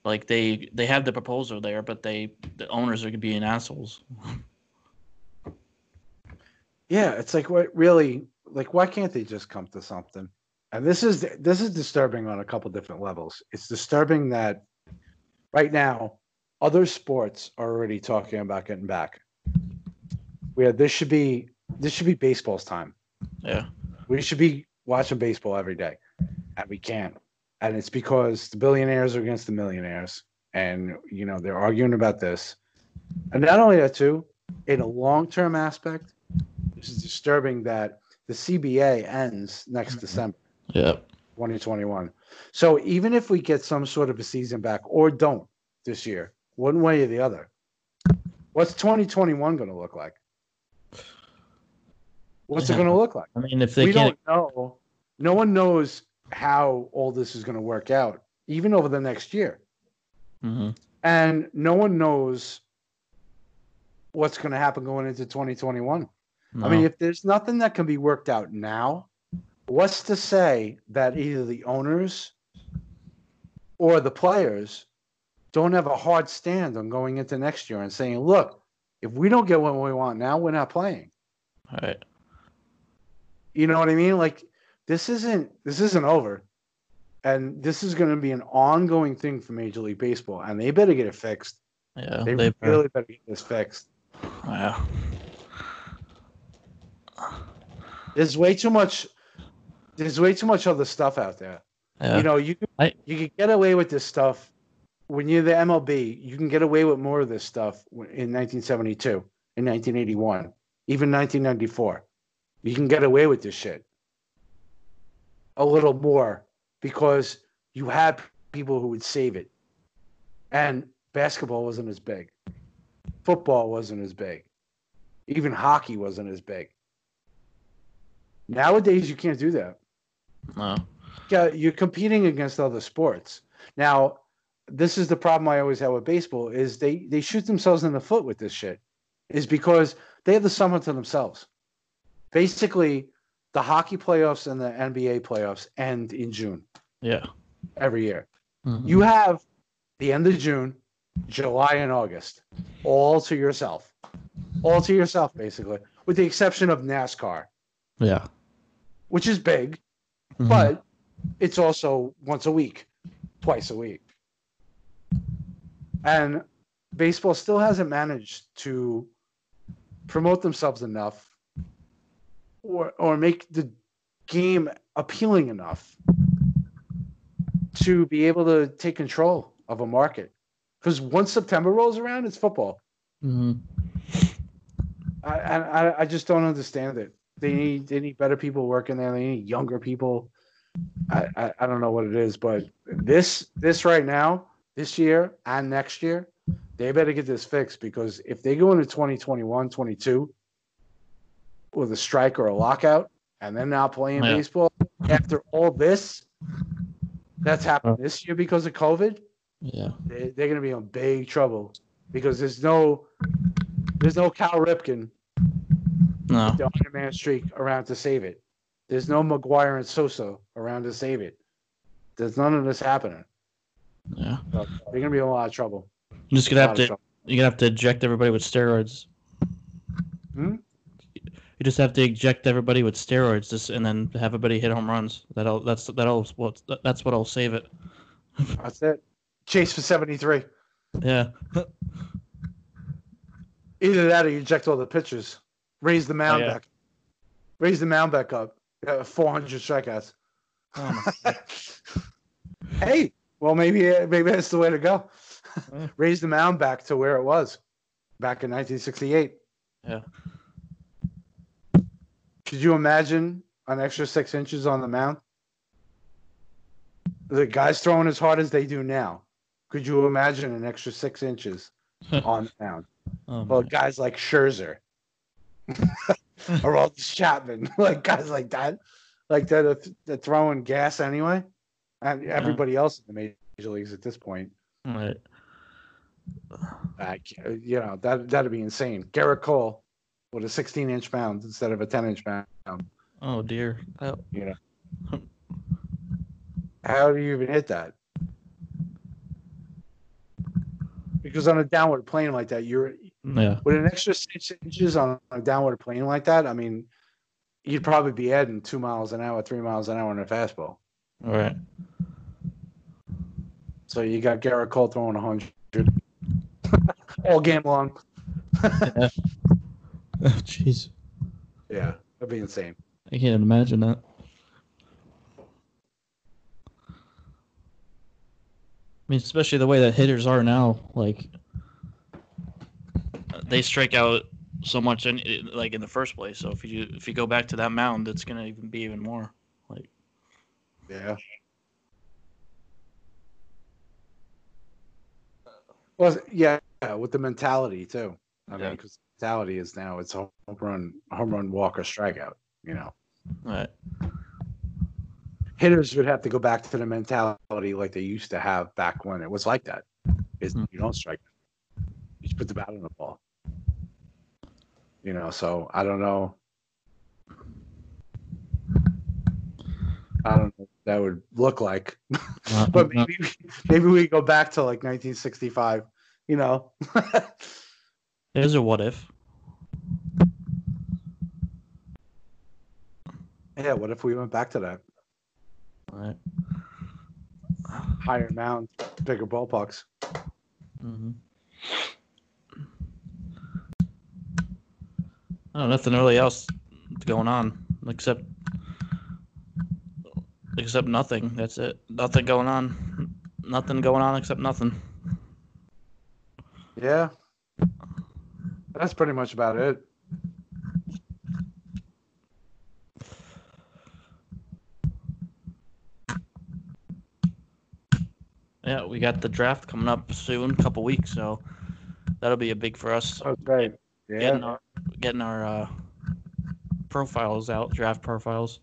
Speaker 1: like they they have the proposal there, but they the owners are being assholes.
Speaker 2: yeah, it's like what really like why can't they just come to something? And this is this is disturbing on a couple different levels. It's disturbing that right now other sports are already talking about getting back. Where this should be this should be baseball's time.
Speaker 1: Yeah.
Speaker 2: We should be watching baseball every day. And we can't. And it's because the billionaires are against the millionaires. And you know, they're arguing about this. And not only that too, in a long-term aspect, this is disturbing that the CBA ends next mm-hmm. December.
Speaker 1: Yeah.
Speaker 2: 2021. So even if we get some sort of a season back or don't this year, one way or the other. What's 2021 going to look like? What's yeah. it going to look like?
Speaker 1: I mean, if they
Speaker 2: we
Speaker 1: can't...
Speaker 2: don't know, no one knows how all this is going to work out, even over the next year.
Speaker 1: Mm-hmm.
Speaker 2: And no one knows what's going to happen going into 2021. No. I mean, if there's nothing that can be worked out now, what's to say that either the owners or the players don't have a hard stand on going into next year and saying, look, if we don't get what we want now, we're not playing.
Speaker 1: All right.
Speaker 2: You know what I mean? Like this isn't this isn't over. And this is going to be an ongoing thing for Major League Baseball, and they better get it fixed.
Speaker 1: Yeah,
Speaker 2: they, they really better get this fixed.
Speaker 1: Yeah.
Speaker 2: There's way too much. There's way too much other stuff out there. Yeah. You know, you I, you can get away with this stuff when you're the MLB, you can get away with more of this stuff in 1972, in 1981, even 1994. You can get away with this shit a little more because you had people who would save it. And basketball wasn't as big, football wasn't as big, even hockey wasn't as big. Nowadays, you can't do that.
Speaker 1: No.
Speaker 2: Yeah, you're competing against other sports. Now, this is the problem I always have with baseball is they they shoot themselves in the foot with this shit. Is because they have the summer to themselves. Basically, the hockey playoffs and the NBA playoffs end in June.
Speaker 1: Yeah.
Speaker 2: Every year. Mm-hmm. You have the end of June, July and August, all to yourself. All to yourself, basically, with the exception of NASCAR.
Speaker 1: Yeah.
Speaker 2: Which is big, mm-hmm. but it's also once a week, twice a week. And baseball still hasn't managed to promote themselves enough or or make the game appealing enough to be able to take control of a market. Because once September rolls around, it's football.
Speaker 1: Mm-hmm.
Speaker 2: I, I I just don't understand it. They need they need better people working there. They need younger people. I, I, I don't know what it is, but this this right now this year and next year, they better get this fixed because if they go into 2021, 22 with a strike or a lockout and then not playing yeah. baseball after all this that's happened this year because of COVID,
Speaker 1: yeah,
Speaker 2: they, are going to be in big trouble because there's no there's no Cal Ripken,
Speaker 1: no
Speaker 2: the Man streak around to save it. There's no McGwire and Sosa around to save it. There's none of this happening.
Speaker 1: Yeah.
Speaker 2: So they're gonna be in a lot of trouble.
Speaker 1: You're just gonna have to you're gonna have to eject everybody with steroids.
Speaker 2: Hmm?
Speaker 1: You just have to eject everybody with steroids, just and then have everybody hit home runs. That'll that's that'll what that's what'll save it.
Speaker 2: That's it. Chase for seventy three.
Speaker 1: Yeah.
Speaker 2: Either that or you eject all the pitchers. Raise the mound oh, yeah. back. Raise the mound back up. Four hundred strikeouts. Oh, (laughs) hey, Well, maybe maybe that's the way to go. (laughs) Raise the mound back to where it was back in 1968.
Speaker 1: Yeah.
Speaker 2: Could you imagine an extra six inches on the mound? The guys throwing as hard as they do now. Could you imagine an extra six inches (laughs) on the mound?
Speaker 1: Oh,
Speaker 2: Well,
Speaker 1: my.
Speaker 2: guys like Scherzer (laughs) or Aroldis Chapman, (laughs) like guys like that, like that are, th- throwing gas anyway, and everybody else in the major leagues at this point.
Speaker 1: Right.
Speaker 2: I, you know that that'd be insane. Gerrit Cole with a 16 inch mound instead of a 10 inch mound.
Speaker 1: Oh dear. Oh,
Speaker 2: You know, (laughs) how do you even hit that? Because on a downward plane like that, you're
Speaker 1: yeah.
Speaker 2: with an extra six inches on a downward plane like that. I mean, you'd probably be adding two miles an hour, three miles an hour in a fastball.
Speaker 1: All right.
Speaker 2: So you got Gerrit Cole throwing 100 (laughs) all game long. (laughs) (laughs)
Speaker 1: Oh, jeez.
Speaker 2: Yeah, that'd be insane.
Speaker 1: I can't imagine that. I mean, especially the way that hitters are now, like they strike out so much, in, like in the first place. So if you if you go back to that mound, it's gonna even be even more.
Speaker 2: Like, yeah. Well, yeah, with the mentality too. I mean, because mentality is now it's home run, home run, walk or strikeout. You know,
Speaker 1: Right.
Speaker 2: hitters would have to go back to the mentality like they used to have back when it was like that. Is
Speaker 1: Hmm.
Speaker 2: you don't strike, you just put the bat on the ball. You know, so I don't know. I don't know what that would look like. (laughs) But maybe maybe we go back to like 1965 you know (laughs)
Speaker 1: There's a what if.
Speaker 2: yeah what if we went back to that
Speaker 1: All right.
Speaker 2: higher mound bigger ballparks
Speaker 1: Mm-hmm. Oh, nothing really else going on except except nothing. That's it. Nothing going on. Nothing going on except nothing.
Speaker 2: yeah that's pretty much about it
Speaker 1: Yeah, we got the draft coming up soon, a couple weeks, so that'll be a big for us.
Speaker 2: that's right
Speaker 1: Getting
Speaker 2: yeah
Speaker 1: our getting our uh, profiles out, draft profiles.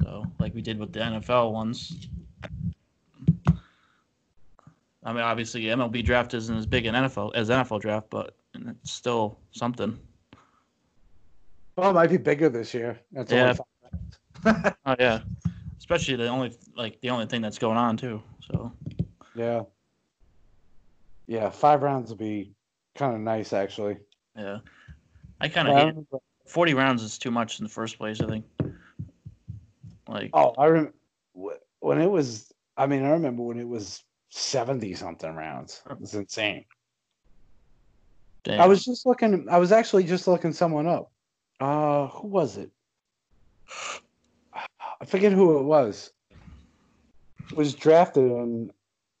Speaker 1: So, like we did with the NFL ones. I mean, obviously, MLB draft isn't as big an NFL as NFL draft, but it's still something.
Speaker 2: well it might be bigger this year that's
Speaker 1: Yeah. (laughs) Oh yeah, especially the only like the only thing that's going on too. So
Speaker 2: yeah yeah five rounds would be kind of nice actually
Speaker 1: yeah, I kind of
Speaker 2: Yeah,
Speaker 1: hate it. forty rounds is too much in the first place. I think. Like
Speaker 2: oh i remember when it was i mean i remember when it was 70 something rounds it was insane
Speaker 1: damn.
Speaker 2: I was just looking. I was actually just looking someone up. Uh, who was it? I forget who it was. It was drafted in.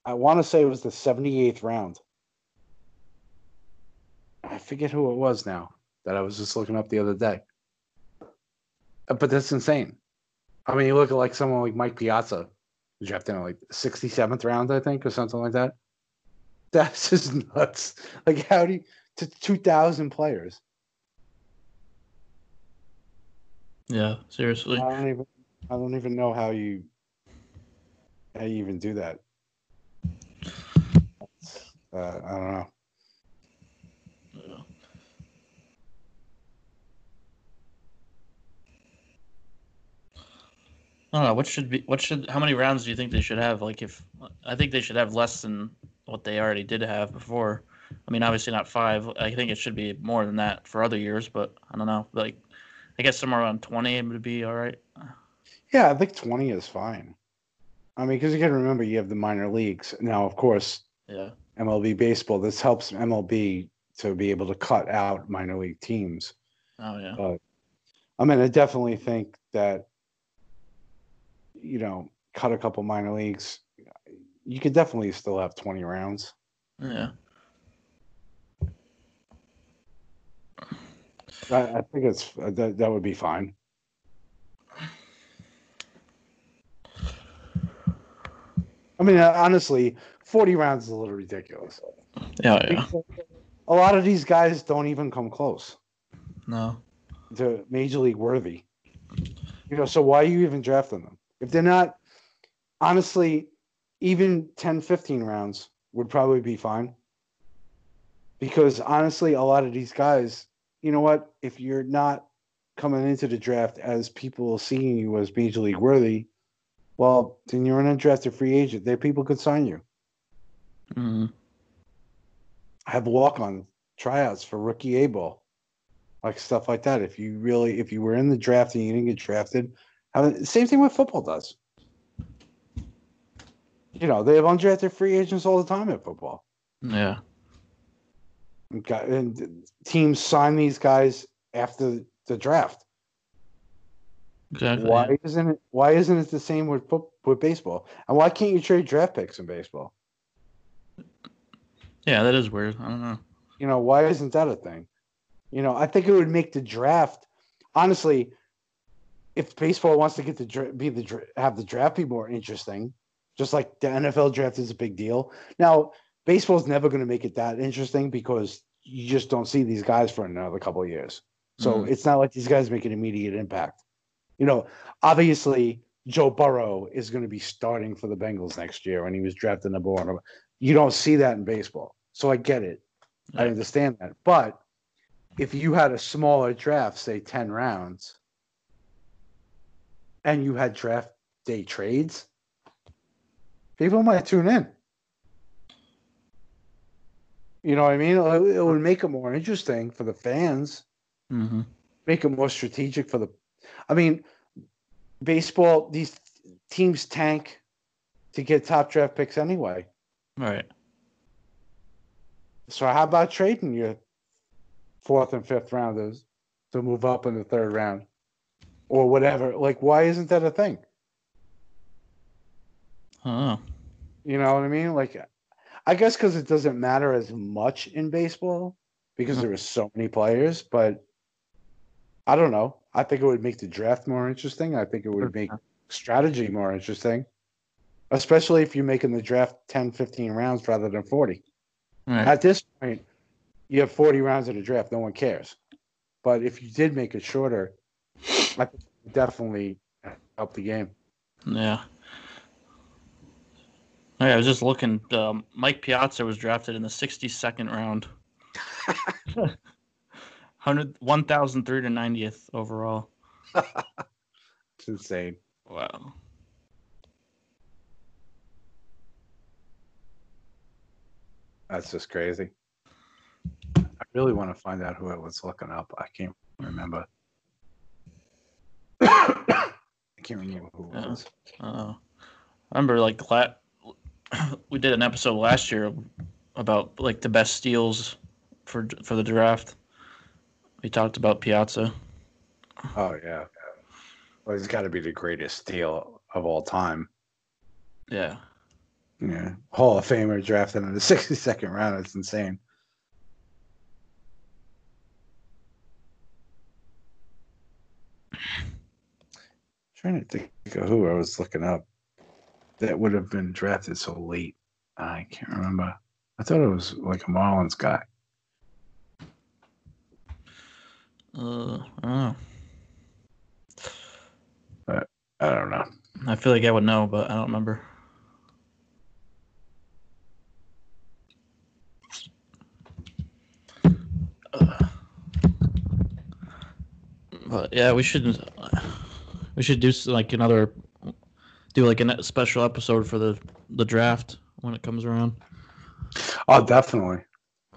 Speaker 2: I want to say it was the seventy eighth round. I forget who it was now. That I was just looking up the other day. Uh, But that's insane. I mean, you look at like someone like Mike Piazza, drafted in like sixty seventh round, I think, or something like that. That's just (laughs) nuts. Like, how do you? to 2,000 players.
Speaker 1: yeah, seriously.
Speaker 2: I don't even I don't even know how you how you even do that. Uh, I don't know.
Speaker 1: I don't know what should be what should how many rounds do you think they should have? Like if I think they should have less than what they already did have before. I mean, obviously not five. I think it should be more than that for other years, but I don't know. Like I guess somewhere around twenty would be all right.
Speaker 2: Yeah, I think 20 is fine. I mean, because you got to remember you have the minor leagues now. Of course,
Speaker 1: Yeah.
Speaker 2: MLB baseball. This helps MLB to be able to cut out minor league teams.
Speaker 1: Oh yeah.
Speaker 2: But I mean, I definitely think that you know cut a couple minor leagues, you could definitely still have 20 rounds.
Speaker 1: Yeah.
Speaker 2: I, I think it's uh, that that would be fine. I mean, uh, honestly, 40 rounds is a little ridiculous.
Speaker 1: Yeah, yeah.
Speaker 2: A lot of these guys don't even come close
Speaker 1: No.
Speaker 2: to major league worthy. You know, so why are you even drafting them? If they're not, honestly, even 10, 15 rounds would probably be fine. Because honestly, a lot of these guys, you know what? If you're not coming into the draft as people seeing you as major league worthy, well, then you're an undrafted free agent. There, people could sign you.
Speaker 1: hmm
Speaker 2: Have walk on tryouts for rookie A ball, like stuff like that. If you really, if you were in the draft and you didn't get drafted, have, same thing with football does. You know, they have undrafted free agents all the time in football.
Speaker 1: Yeah.
Speaker 2: And got- and teams sign these guys after the draft.
Speaker 1: Exactly.
Speaker 2: Why isn't it? Why isn't it the same with with baseball? And why can't you trade draft picks in baseball?
Speaker 1: Yeah, that is weird. I don't know.
Speaker 2: You know, why isn't that a thing? You know, I think it would make the draft. Honestly, if baseball wants to get the dra- be the dra- have the draft be more interesting, just like the NFL draft is a big deal. Now, baseball's never going to make it that interesting because you just don't see these guys for another couple of years. So
Speaker 1: Mhm.
Speaker 2: it's not like these guys make an immediate impact. You know, obviously Joe Burrow is going to be starting for the Bengals next year, when he was drafted number one. You don't see that in baseball, so I get it. I understand that. But if you had a smaller draft, say 10 rounds, and you had draft day trades, people might tune in. You know what I mean? It would make it more interesting for the fans,
Speaker 1: hmm
Speaker 2: make it more strategic for the. I mean, baseball, these teams tank to get top draft picks anyway.
Speaker 1: Right.
Speaker 2: So how about trading your fourth and fifth rounders to move up in the third round or whatever? Like, why isn't that a thing?
Speaker 1: Oh.
Speaker 2: You know what I mean? Like, I guess because it doesn't matter as much in baseball because there are so many players. But I don't know. I think it would make the draft more interesting. I think it would make strategy more interesting, especially if you're making the draft 10, 15 rounds rather than 40.
Speaker 1: Right.
Speaker 2: At this point, you have 40 rounds in the draft. No one cares. But if you did make it shorter, I think it definitely help the game.
Speaker 1: Yeah. Yeah, I was just looking. Um, Mike Piazza was drafted in the 62nd round. (laughs) 100 1,390th overall.
Speaker 2: It's insane.
Speaker 1: Wow.
Speaker 2: That's just crazy. I really want to find out who I was looking up. I can't remember. I can't remember who it was.
Speaker 1: Uh, I remember like la- (clears throat) we did an episode last year about like the best steals for for the draft. We talked about Piazza.
Speaker 2: Oh yeah. Well, he's got to be the greatest steal of all time.
Speaker 1: Yeah.
Speaker 2: Yeah, Hall of Famer drafted in the (laughs) 62nd round. It's insane. Trying to think of who I was looking up that would have been drafted so late. I can't remember. I thought it was like a Marlins guy.
Speaker 1: Uh, I don't know.
Speaker 2: I don't know.
Speaker 1: I feel like I would know, but I don't remember. Uh, But yeah, we should we should do like another do like a special episode for the the draft when it comes around.
Speaker 2: Oh, definitely.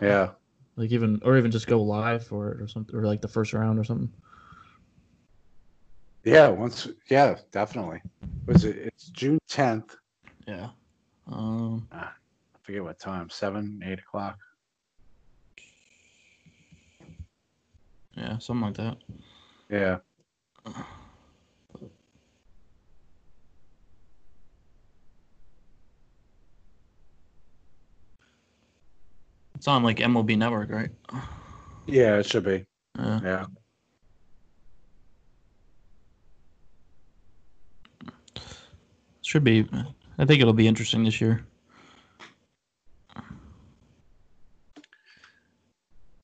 Speaker 2: Yeah.
Speaker 1: Like even or even just go live for it or something or like the first round or something.
Speaker 2: Yeah. Once. Yeah, definitely. Was it? It's June 10th.
Speaker 1: Yeah. Um
Speaker 2: I forget what time. Seven, eight o'clock.
Speaker 1: yeah, something like that.
Speaker 2: Yeah.
Speaker 1: It's on like MLB Network, right?
Speaker 2: Yeah, it should be.
Speaker 1: Yeah.
Speaker 2: Yeah.
Speaker 1: Should be. I think it'll be interesting this year.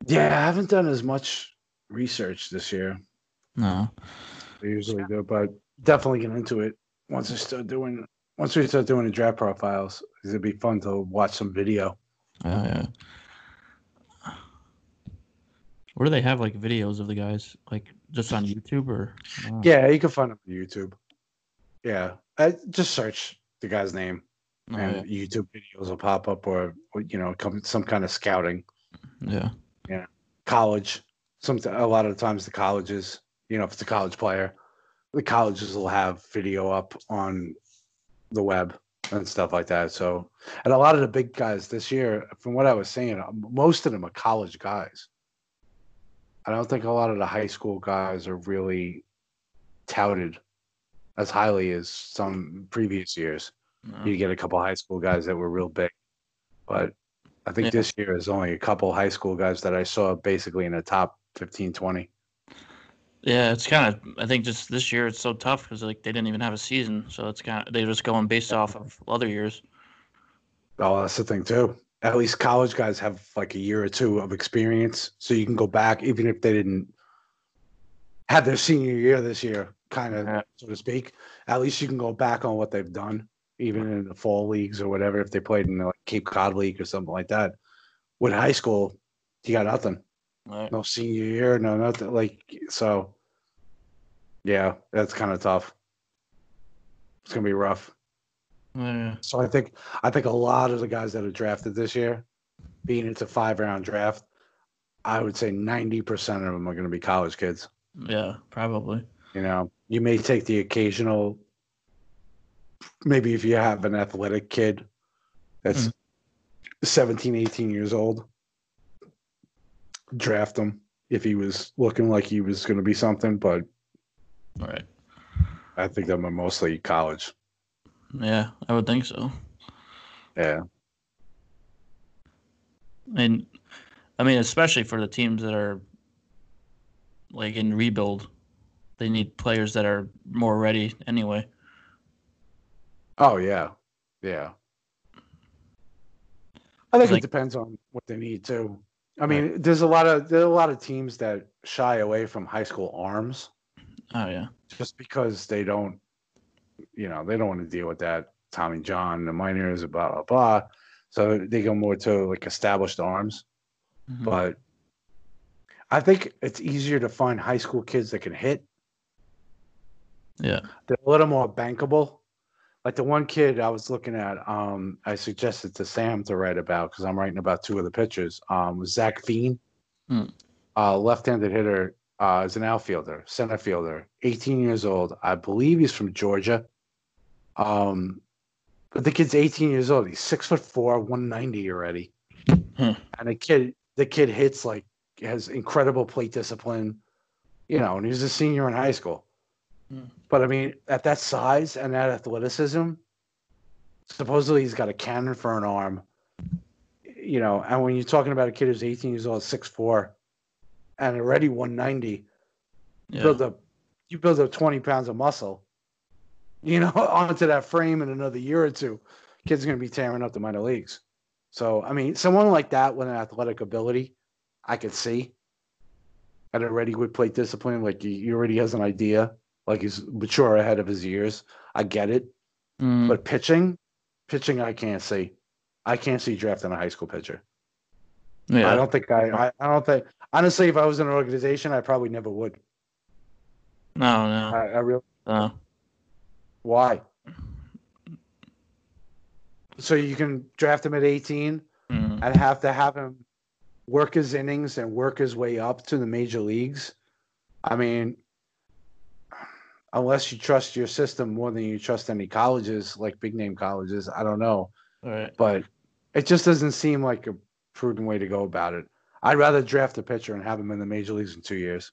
Speaker 2: Yeah, I haven't done as much research this year.
Speaker 1: No.
Speaker 2: I usually do, but definitely get into it once I start doing once we start doing the draft profiles. It'd be fun to watch some video.
Speaker 1: Oh, yeah, yeah. Where do they have like videos of the guys? Like just on YouTube or?
Speaker 2: Yeah, you can find them on YouTube. Yeah, I, just search the guy's name,
Speaker 1: oh,
Speaker 2: and YouTube videos will pop up, or, or, you know, come some kind of scouting
Speaker 1: Yeah. yeah.
Speaker 2: college. Some a lot of the times the colleges, you know, if it's a college player, the colleges will have video up on the web and stuff like that. So, and a lot of the big guys this year, from what I was saying, most of them are college guys. I don't think a lot of the high school guys are really touted as highly as some previous years.
Speaker 1: No.
Speaker 2: You get a couple high school guys that were real big, but I think
Speaker 1: Yeah.
Speaker 2: this year is only a couple high school guys that I saw basically in the top 15, 20.
Speaker 1: Yeah, it's kind of. I think just this year it's so tough because like they didn't even have a season, so it's kind of they're just going based off of other years.
Speaker 2: Oh, that's the thing too. At least college guys have like a year or two of experience, so you can go back even if they didn't have their senior year this year, kind of
Speaker 1: Yeah.
Speaker 2: so to speak. At least you can go back on what they've done, even in the fall leagues or whatever. If they played in the like, Cape Cod League or something like that, with high school, you got nothing.
Speaker 1: Right.
Speaker 2: No senior year, no nothing. Like so, yeah, that's kind of tough. It's gonna be rough.
Speaker 1: Yeah.
Speaker 2: So I think I think a lot of the guys that are drafted this year, being it's a five round draft, I would say ninety percent of them are going to be college kids.
Speaker 1: Yeah. Probably.
Speaker 2: You know, you may take the occasional, maybe if you have an athletic kid that's hmm. 17, 18 years old, draft him if he was looking like he was going to be something. But
Speaker 1: All right.
Speaker 2: I think them are mostly college.
Speaker 1: Yeah, I would think so.
Speaker 2: Yeah.
Speaker 1: I mean, I mean, especially for the teams that are like in rebuild, they need players that are more ready anyway.
Speaker 2: Oh yeah, yeah. I think
Speaker 1: Like-
Speaker 2: it depends on what they need too. I mean, there's a lot of there are a lot of teams that shy away from high school arms
Speaker 1: Oh yeah.
Speaker 2: just because they don't, you know, they don't want to deal with that Tommy John, the minors, blah blah blah. So they go more to like established arms.
Speaker 1: Mhm.
Speaker 2: But I think it's easier to find high school kids that can hit.
Speaker 1: Yeah.
Speaker 2: they're a little more bankable. Like the one kid I was looking at, um, I suggested to Sam to write about because I'm writing about two of the pitchers. Um, was Zach
Speaker 1: Hmm.
Speaker 2: uh, left-handed hitter, uh, is an outfielder, center fielder, 18 years old. I believe he's from Georgia. Um, but the kid's 18 years old. He's six foot four, 190 already,
Speaker 1: Hmm.
Speaker 2: and the kid, the kid hits like has incredible plate discipline. You know, and he's a senior in high school. But I mean, at that size and that athleticism, supposedly he's got a cannon for an arm. You know, and when you're talking about a kid who's 18 years old, 6'4, and already 190,
Speaker 1: Yeah.
Speaker 2: build up you build up 20 pounds of muscle, you know, (laughs) onto that frame in another year or two, kid's are gonna be tearing up the minor leagues. So I mean, someone like that with an athletic ability, I could see. And already with plate discipline, like he, he already has an idea, like he's mature ahead of his years. I get it.
Speaker 1: Mm,
Speaker 2: But pitching, pitching I can't see. I can't see drafting a high school pitcher.
Speaker 1: yeah.
Speaker 2: I don't think I, I I don't think honestly if I was in an organization I probably never would.
Speaker 1: no, no,
Speaker 2: I, I really
Speaker 1: no.
Speaker 2: Why? So you can draft him at 18
Speaker 1: Mm,
Speaker 2: and have to have him work his innings and work his way up to the major leagues. I mean, unless you trust your system more than you trust any colleges, like big name colleges, I don't know.
Speaker 1: all right.
Speaker 2: But it just doesn't seem like a prudent way to go about it. I'd rather draft a pitcher and have him in the major leagues in two years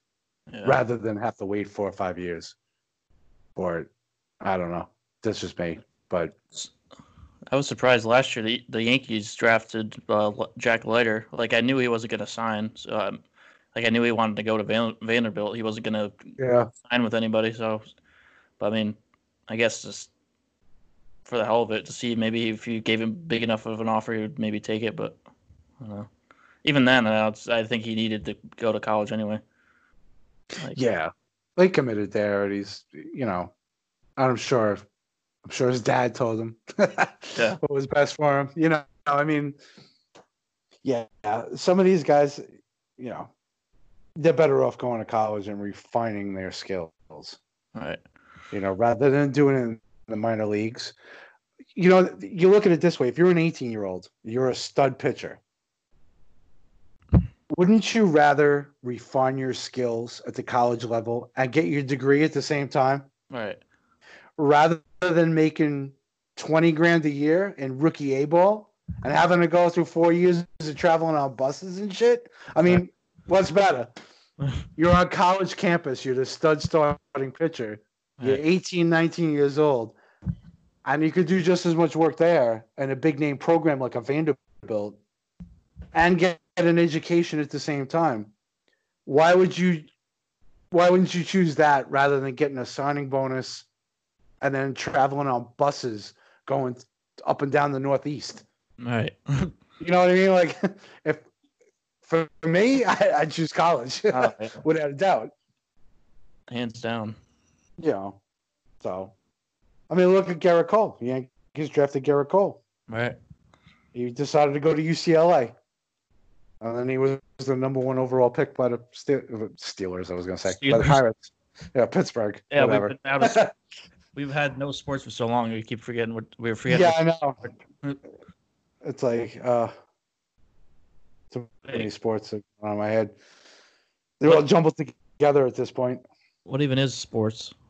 Speaker 1: Yeah.
Speaker 2: rather than have to wait four or five years for it. I don't know. That's just me. But
Speaker 1: I was surprised last year the, the Yankees drafted uh, Jack Leiter. Like I knew he wasn't going to sign. So um, like I knew he wanted to go to Van, Vanderbilt. He wasn't going to
Speaker 2: Yeah.
Speaker 1: sign with anybody. So, but I mean, I guess just for the hell of it to see maybe if you gave him big enough of an offer, he would maybe take it. But I don't know. Even then, I, I think he needed to go to college anyway. Like,
Speaker 2: Yeah. They committed there and he's you know, I'm sure I'm sure his dad told him (laughs)
Speaker 1: Yeah.
Speaker 2: what was best for him. You know, I mean yeah, some of these guys, you know, they're better off going to college and refining their skills.
Speaker 1: Right.
Speaker 2: you know, rather than doing it in the minor leagues. You know, you look at it this way: if you're an 18 year old, you're a stud pitcher. Wouldn't you rather refine your skills at the college level and get your degree at the same time,
Speaker 1: Right.
Speaker 2: rather than making 20 grand a year in rookie A ball and having to go through four years of traveling on buses and shit? I mean, (laughs) what's better? You're on college campus. You're the stud starting pitcher. You're
Speaker 1: Right.
Speaker 2: 18, 19 years old, and you could do just as much work there in a big name program like a Vanderbilt and get an education at the same time. Why would you why wouldn't you choose that rather than getting a signing bonus and then traveling on buses going up and down the northeast?
Speaker 1: Right. (laughs)
Speaker 2: You know what I mean? Like (laughs) if for me, (laughs) I, I'd choose college
Speaker 1: Oh, yeah.
Speaker 2: without a doubt.
Speaker 1: Hands down.
Speaker 2: you know. So, I mean, look at Gerrit Cole. Yankees drafted Gerrit Cole.
Speaker 1: Right.
Speaker 2: He decided to go to UCLA, and then he was the number one overall pick by the Ste- Steelers. I was going to say by the Pirates. Yeah, Pittsburgh. (laughs)
Speaker 1: Yeah,
Speaker 2: whatever.
Speaker 1: we've been out of (laughs) we've had no sports for so long. We keep forgetting what we're forgetting.
Speaker 2: yeah, I know. It's like uh, too many sports on my head. They're all jumbled together at this point.
Speaker 1: What even is sports? (laughs)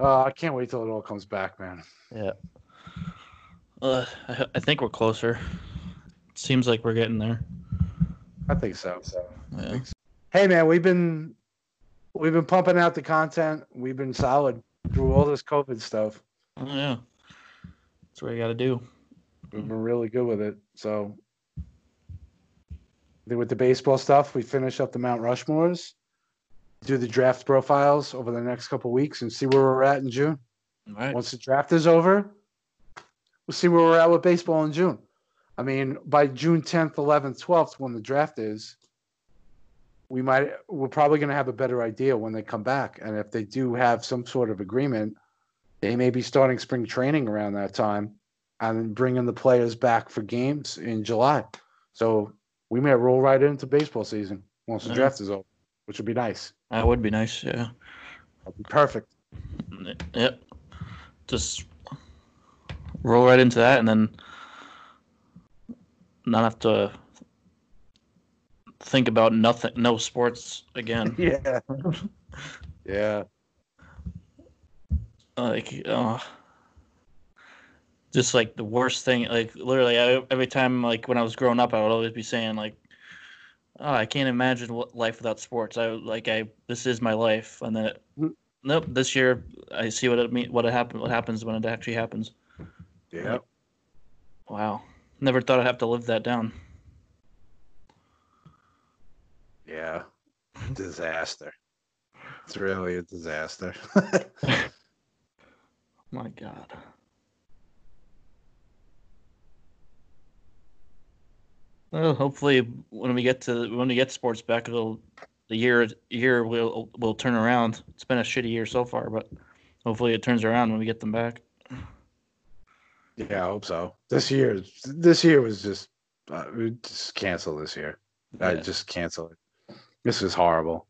Speaker 2: Uh, I can't wait till it all comes back, man.
Speaker 1: Yeah. Uh, I, I think we're closer. Seems like we're getting there.
Speaker 2: I think so.
Speaker 1: Yeah.
Speaker 2: Hey man, we've been we've been pumping out the content. We've been solid through all this COVID stuff.
Speaker 1: Oh, yeah. That's what you got to do.
Speaker 2: We've been really good with it. So with the baseball stuff, we finish up the Mount Rushmores, do the draft profiles over the next couple weeks, and see where we're at in June.
Speaker 1: All right.
Speaker 2: Once the draft is over, we'll see where we're at with baseball in June. I mean, by June 10th, 11th, 12th, when the draft is, we might we're probably going to have a better idea when they come back. And if they do have some sort of agreement, they may be starting spring training around that time and bringing the players back for games in July. So we may roll right into baseball season once the
Speaker 1: Yeah.
Speaker 2: draft is over, which would be nice.
Speaker 1: That would be nice. Yeah.
Speaker 2: That'd be perfect.
Speaker 1: Yep. Just roll right into that and then not have to think about nothing, no sports again. (laughs)
Speaker 2: Yeah. yeah.
Speaker 1: like uh just like the worst thing like literally I, every time like when i was growing up i would always be saying like oh i can't imagine what life without sports i like i this is my life and then it,
Speaker 2: Mm.
Speaker 1: nope this year i see what it mean what it happen what happens when it actually happens
Speaker 2: Yeah.
Speaker 1: wow never thought i'd have to live that down
Speaker 2: Yeah. (laughs) Disaster. It's really a disaster. (laughs)
Speaker 1: my god well hopefully when we get to when we get sports back it'll the year year will will turn around it's been a shitty year so far but hopefully it turns around when we get them back
Speaker 2: yeah, I hope so. This year, this year was just, uh, we just cancel this year. I just cancel it. This is horrible.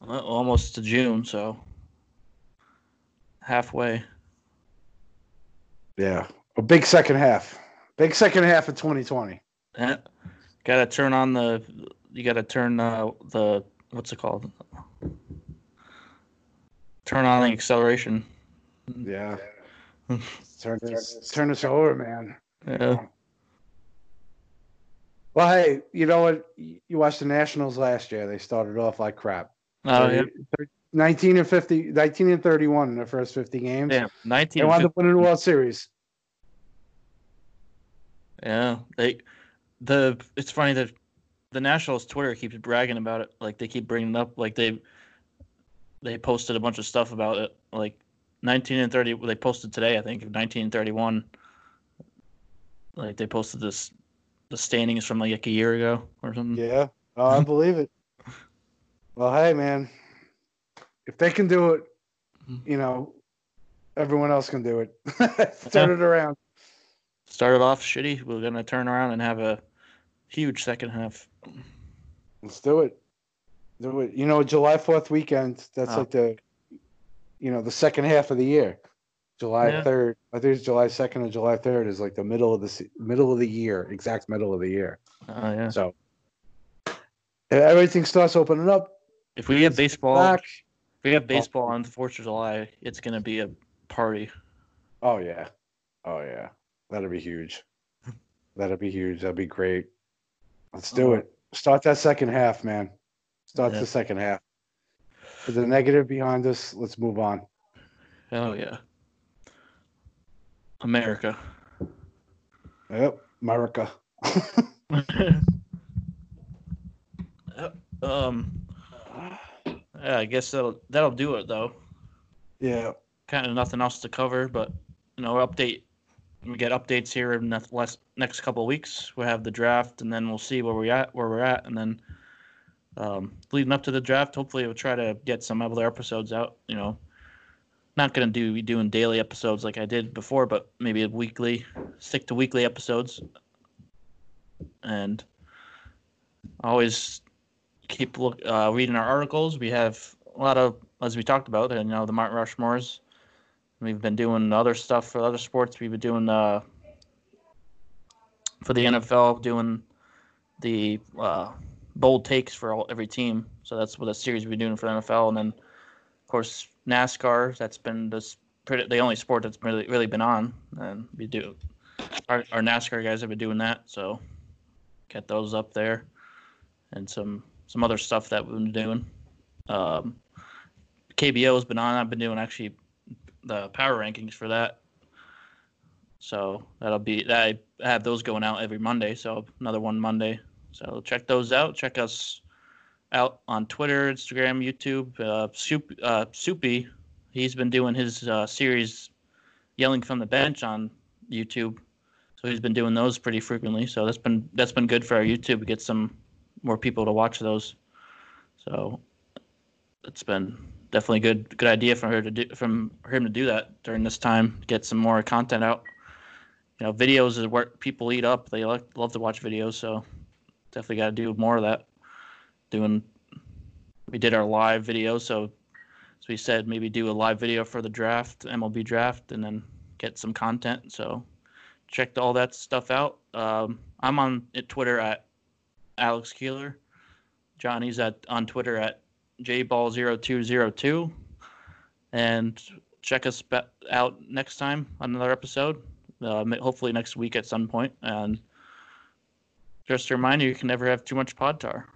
Speaker 1: Well, almost to june so halfway
Speaker 2: Yeah. A big second half. Big second half of 2020.
Speaker 1: Yeah. Gotta turn on the. You gotta turn uh, the. What's it called? Turn on the acceleration.
Speaker 2: Yeah. Hmm. turn this, turn this over, man.
Speaker 1: Yeah.
Speaker 2: Well, hey, you know what? You watched the Nationals last year. They started off like crap.
Speaker 1: Oh yeah.
Speaker 2: 19 and 50, 19 and 31 in the first 50 games.
Speaker 1: Yeah, 19.
Speaker 2: They wound up winning the World Series.
Speaker 1: Yeah, they the it's funny that the Nationals Twitter keeps bragging about it. Like they keep bringing it up. Like they they posted a bunch of stuff about it. Like 19 and 30. They posted today, I think, 19 and 31. Like they posted this the standings from like a year ago or something.
Speaker 2: Yeah, oh, I believe it. (laughs) Well, hey, man, if they can do it,
Speaker 1: Mm-hmm.
Speaker 2: you know, everyone else can do it. (laughs) Turn it around.
Speaker 1: Started off shitty. We're gonna turn around and have a huge second half.
Speaker 2: Let's do it. Do it. You know, July Fourth weekend. That's
Speaker 1: Oh.
Speaker 2: like the, you know, the second half of the year. July
Speaker 1: Yeah.
Speaker 2: third. I think it's July second and July third is like the middle of the middle of the year, exact middle of the year.
Speaker 1: Oh yeah.
Speaker 2: So everything starts opening up.
Speaker 1: If we have baseball,
Speaker 2: Back.
Speaker 1: if we have baseball on the Fourth of July, it's gonna be a party.
Speaker 2: Oh yeah, oh yeah, that'd be huge. (laughs) That'd be huge. That'd be great. Let's do
Speaker 1: Uh-huh.
Speaker 2: it. Start that second half, man. Start
Speaker 1: Yeah.
Speaker 2: the second half. Put the negative behind us. Let's move on.
Speaker 1: Oh yeah. America.
Speaker 2: Yep, America. (laughs)
Speaker 1: um. Yeah, I guess that'll that'll do it though.
Speaker 2: yeah,
Speaker 1: Kind of nothing else to cover, but you know, update. We get updates here in the last next couple of weeks. We'll have the draft, and then we'll see where we at, where we're at, and then um, leading up to the draft. Hopefully, we'll try to get some other episodes out. You know, not gonna do be doing daily episodes like I did before, but maybe a weekly. Stick to weekly episodes, and always keep look uh, reading our articles. We have a lot of, as we talked about, and you know, the Mount Rushmores. We've been doing other stuff for other sports. We've been doing uh, for the NFL, doing the uh, bold takes for all, every team. So that's what the series been doing for the NFL, and then of course NASCAR. That's been pretty, the only sport that's really really been on, and we do our, our NASCAR guys have been doing that. So get those up there, and some some other stuff that we've been doing. Um, KBO has been on. I've been doing actually the power rankings for that. So that'll be I have those going out every Monday. So another one Monday. So check those out. Check us out on Twitter, Instagram, YouTube. Uh, Soup, uh, Soupy, he's been doing his uh, series, yelling from the bench on YouTube. So he's been doing those pretty frequently. So that's been that's been good for our YouTube to get some more people to watch those. So it's been definitely good good idea for her to do from him to do that during this time get some more content out you know videos is what people eat up they like, love to watch videos so definitely got to do more of that. Doing we did our live video so as we said maybe do a live video for the draft mlb draft and then get some content. So check all that stuff out. Um, i'm on twitter at alex keeler. Johnny's at on twitter at jball0202 and check us out next time on another episode. Uh, hopefully next week at some point. And just a reminder you can never have too much pod tar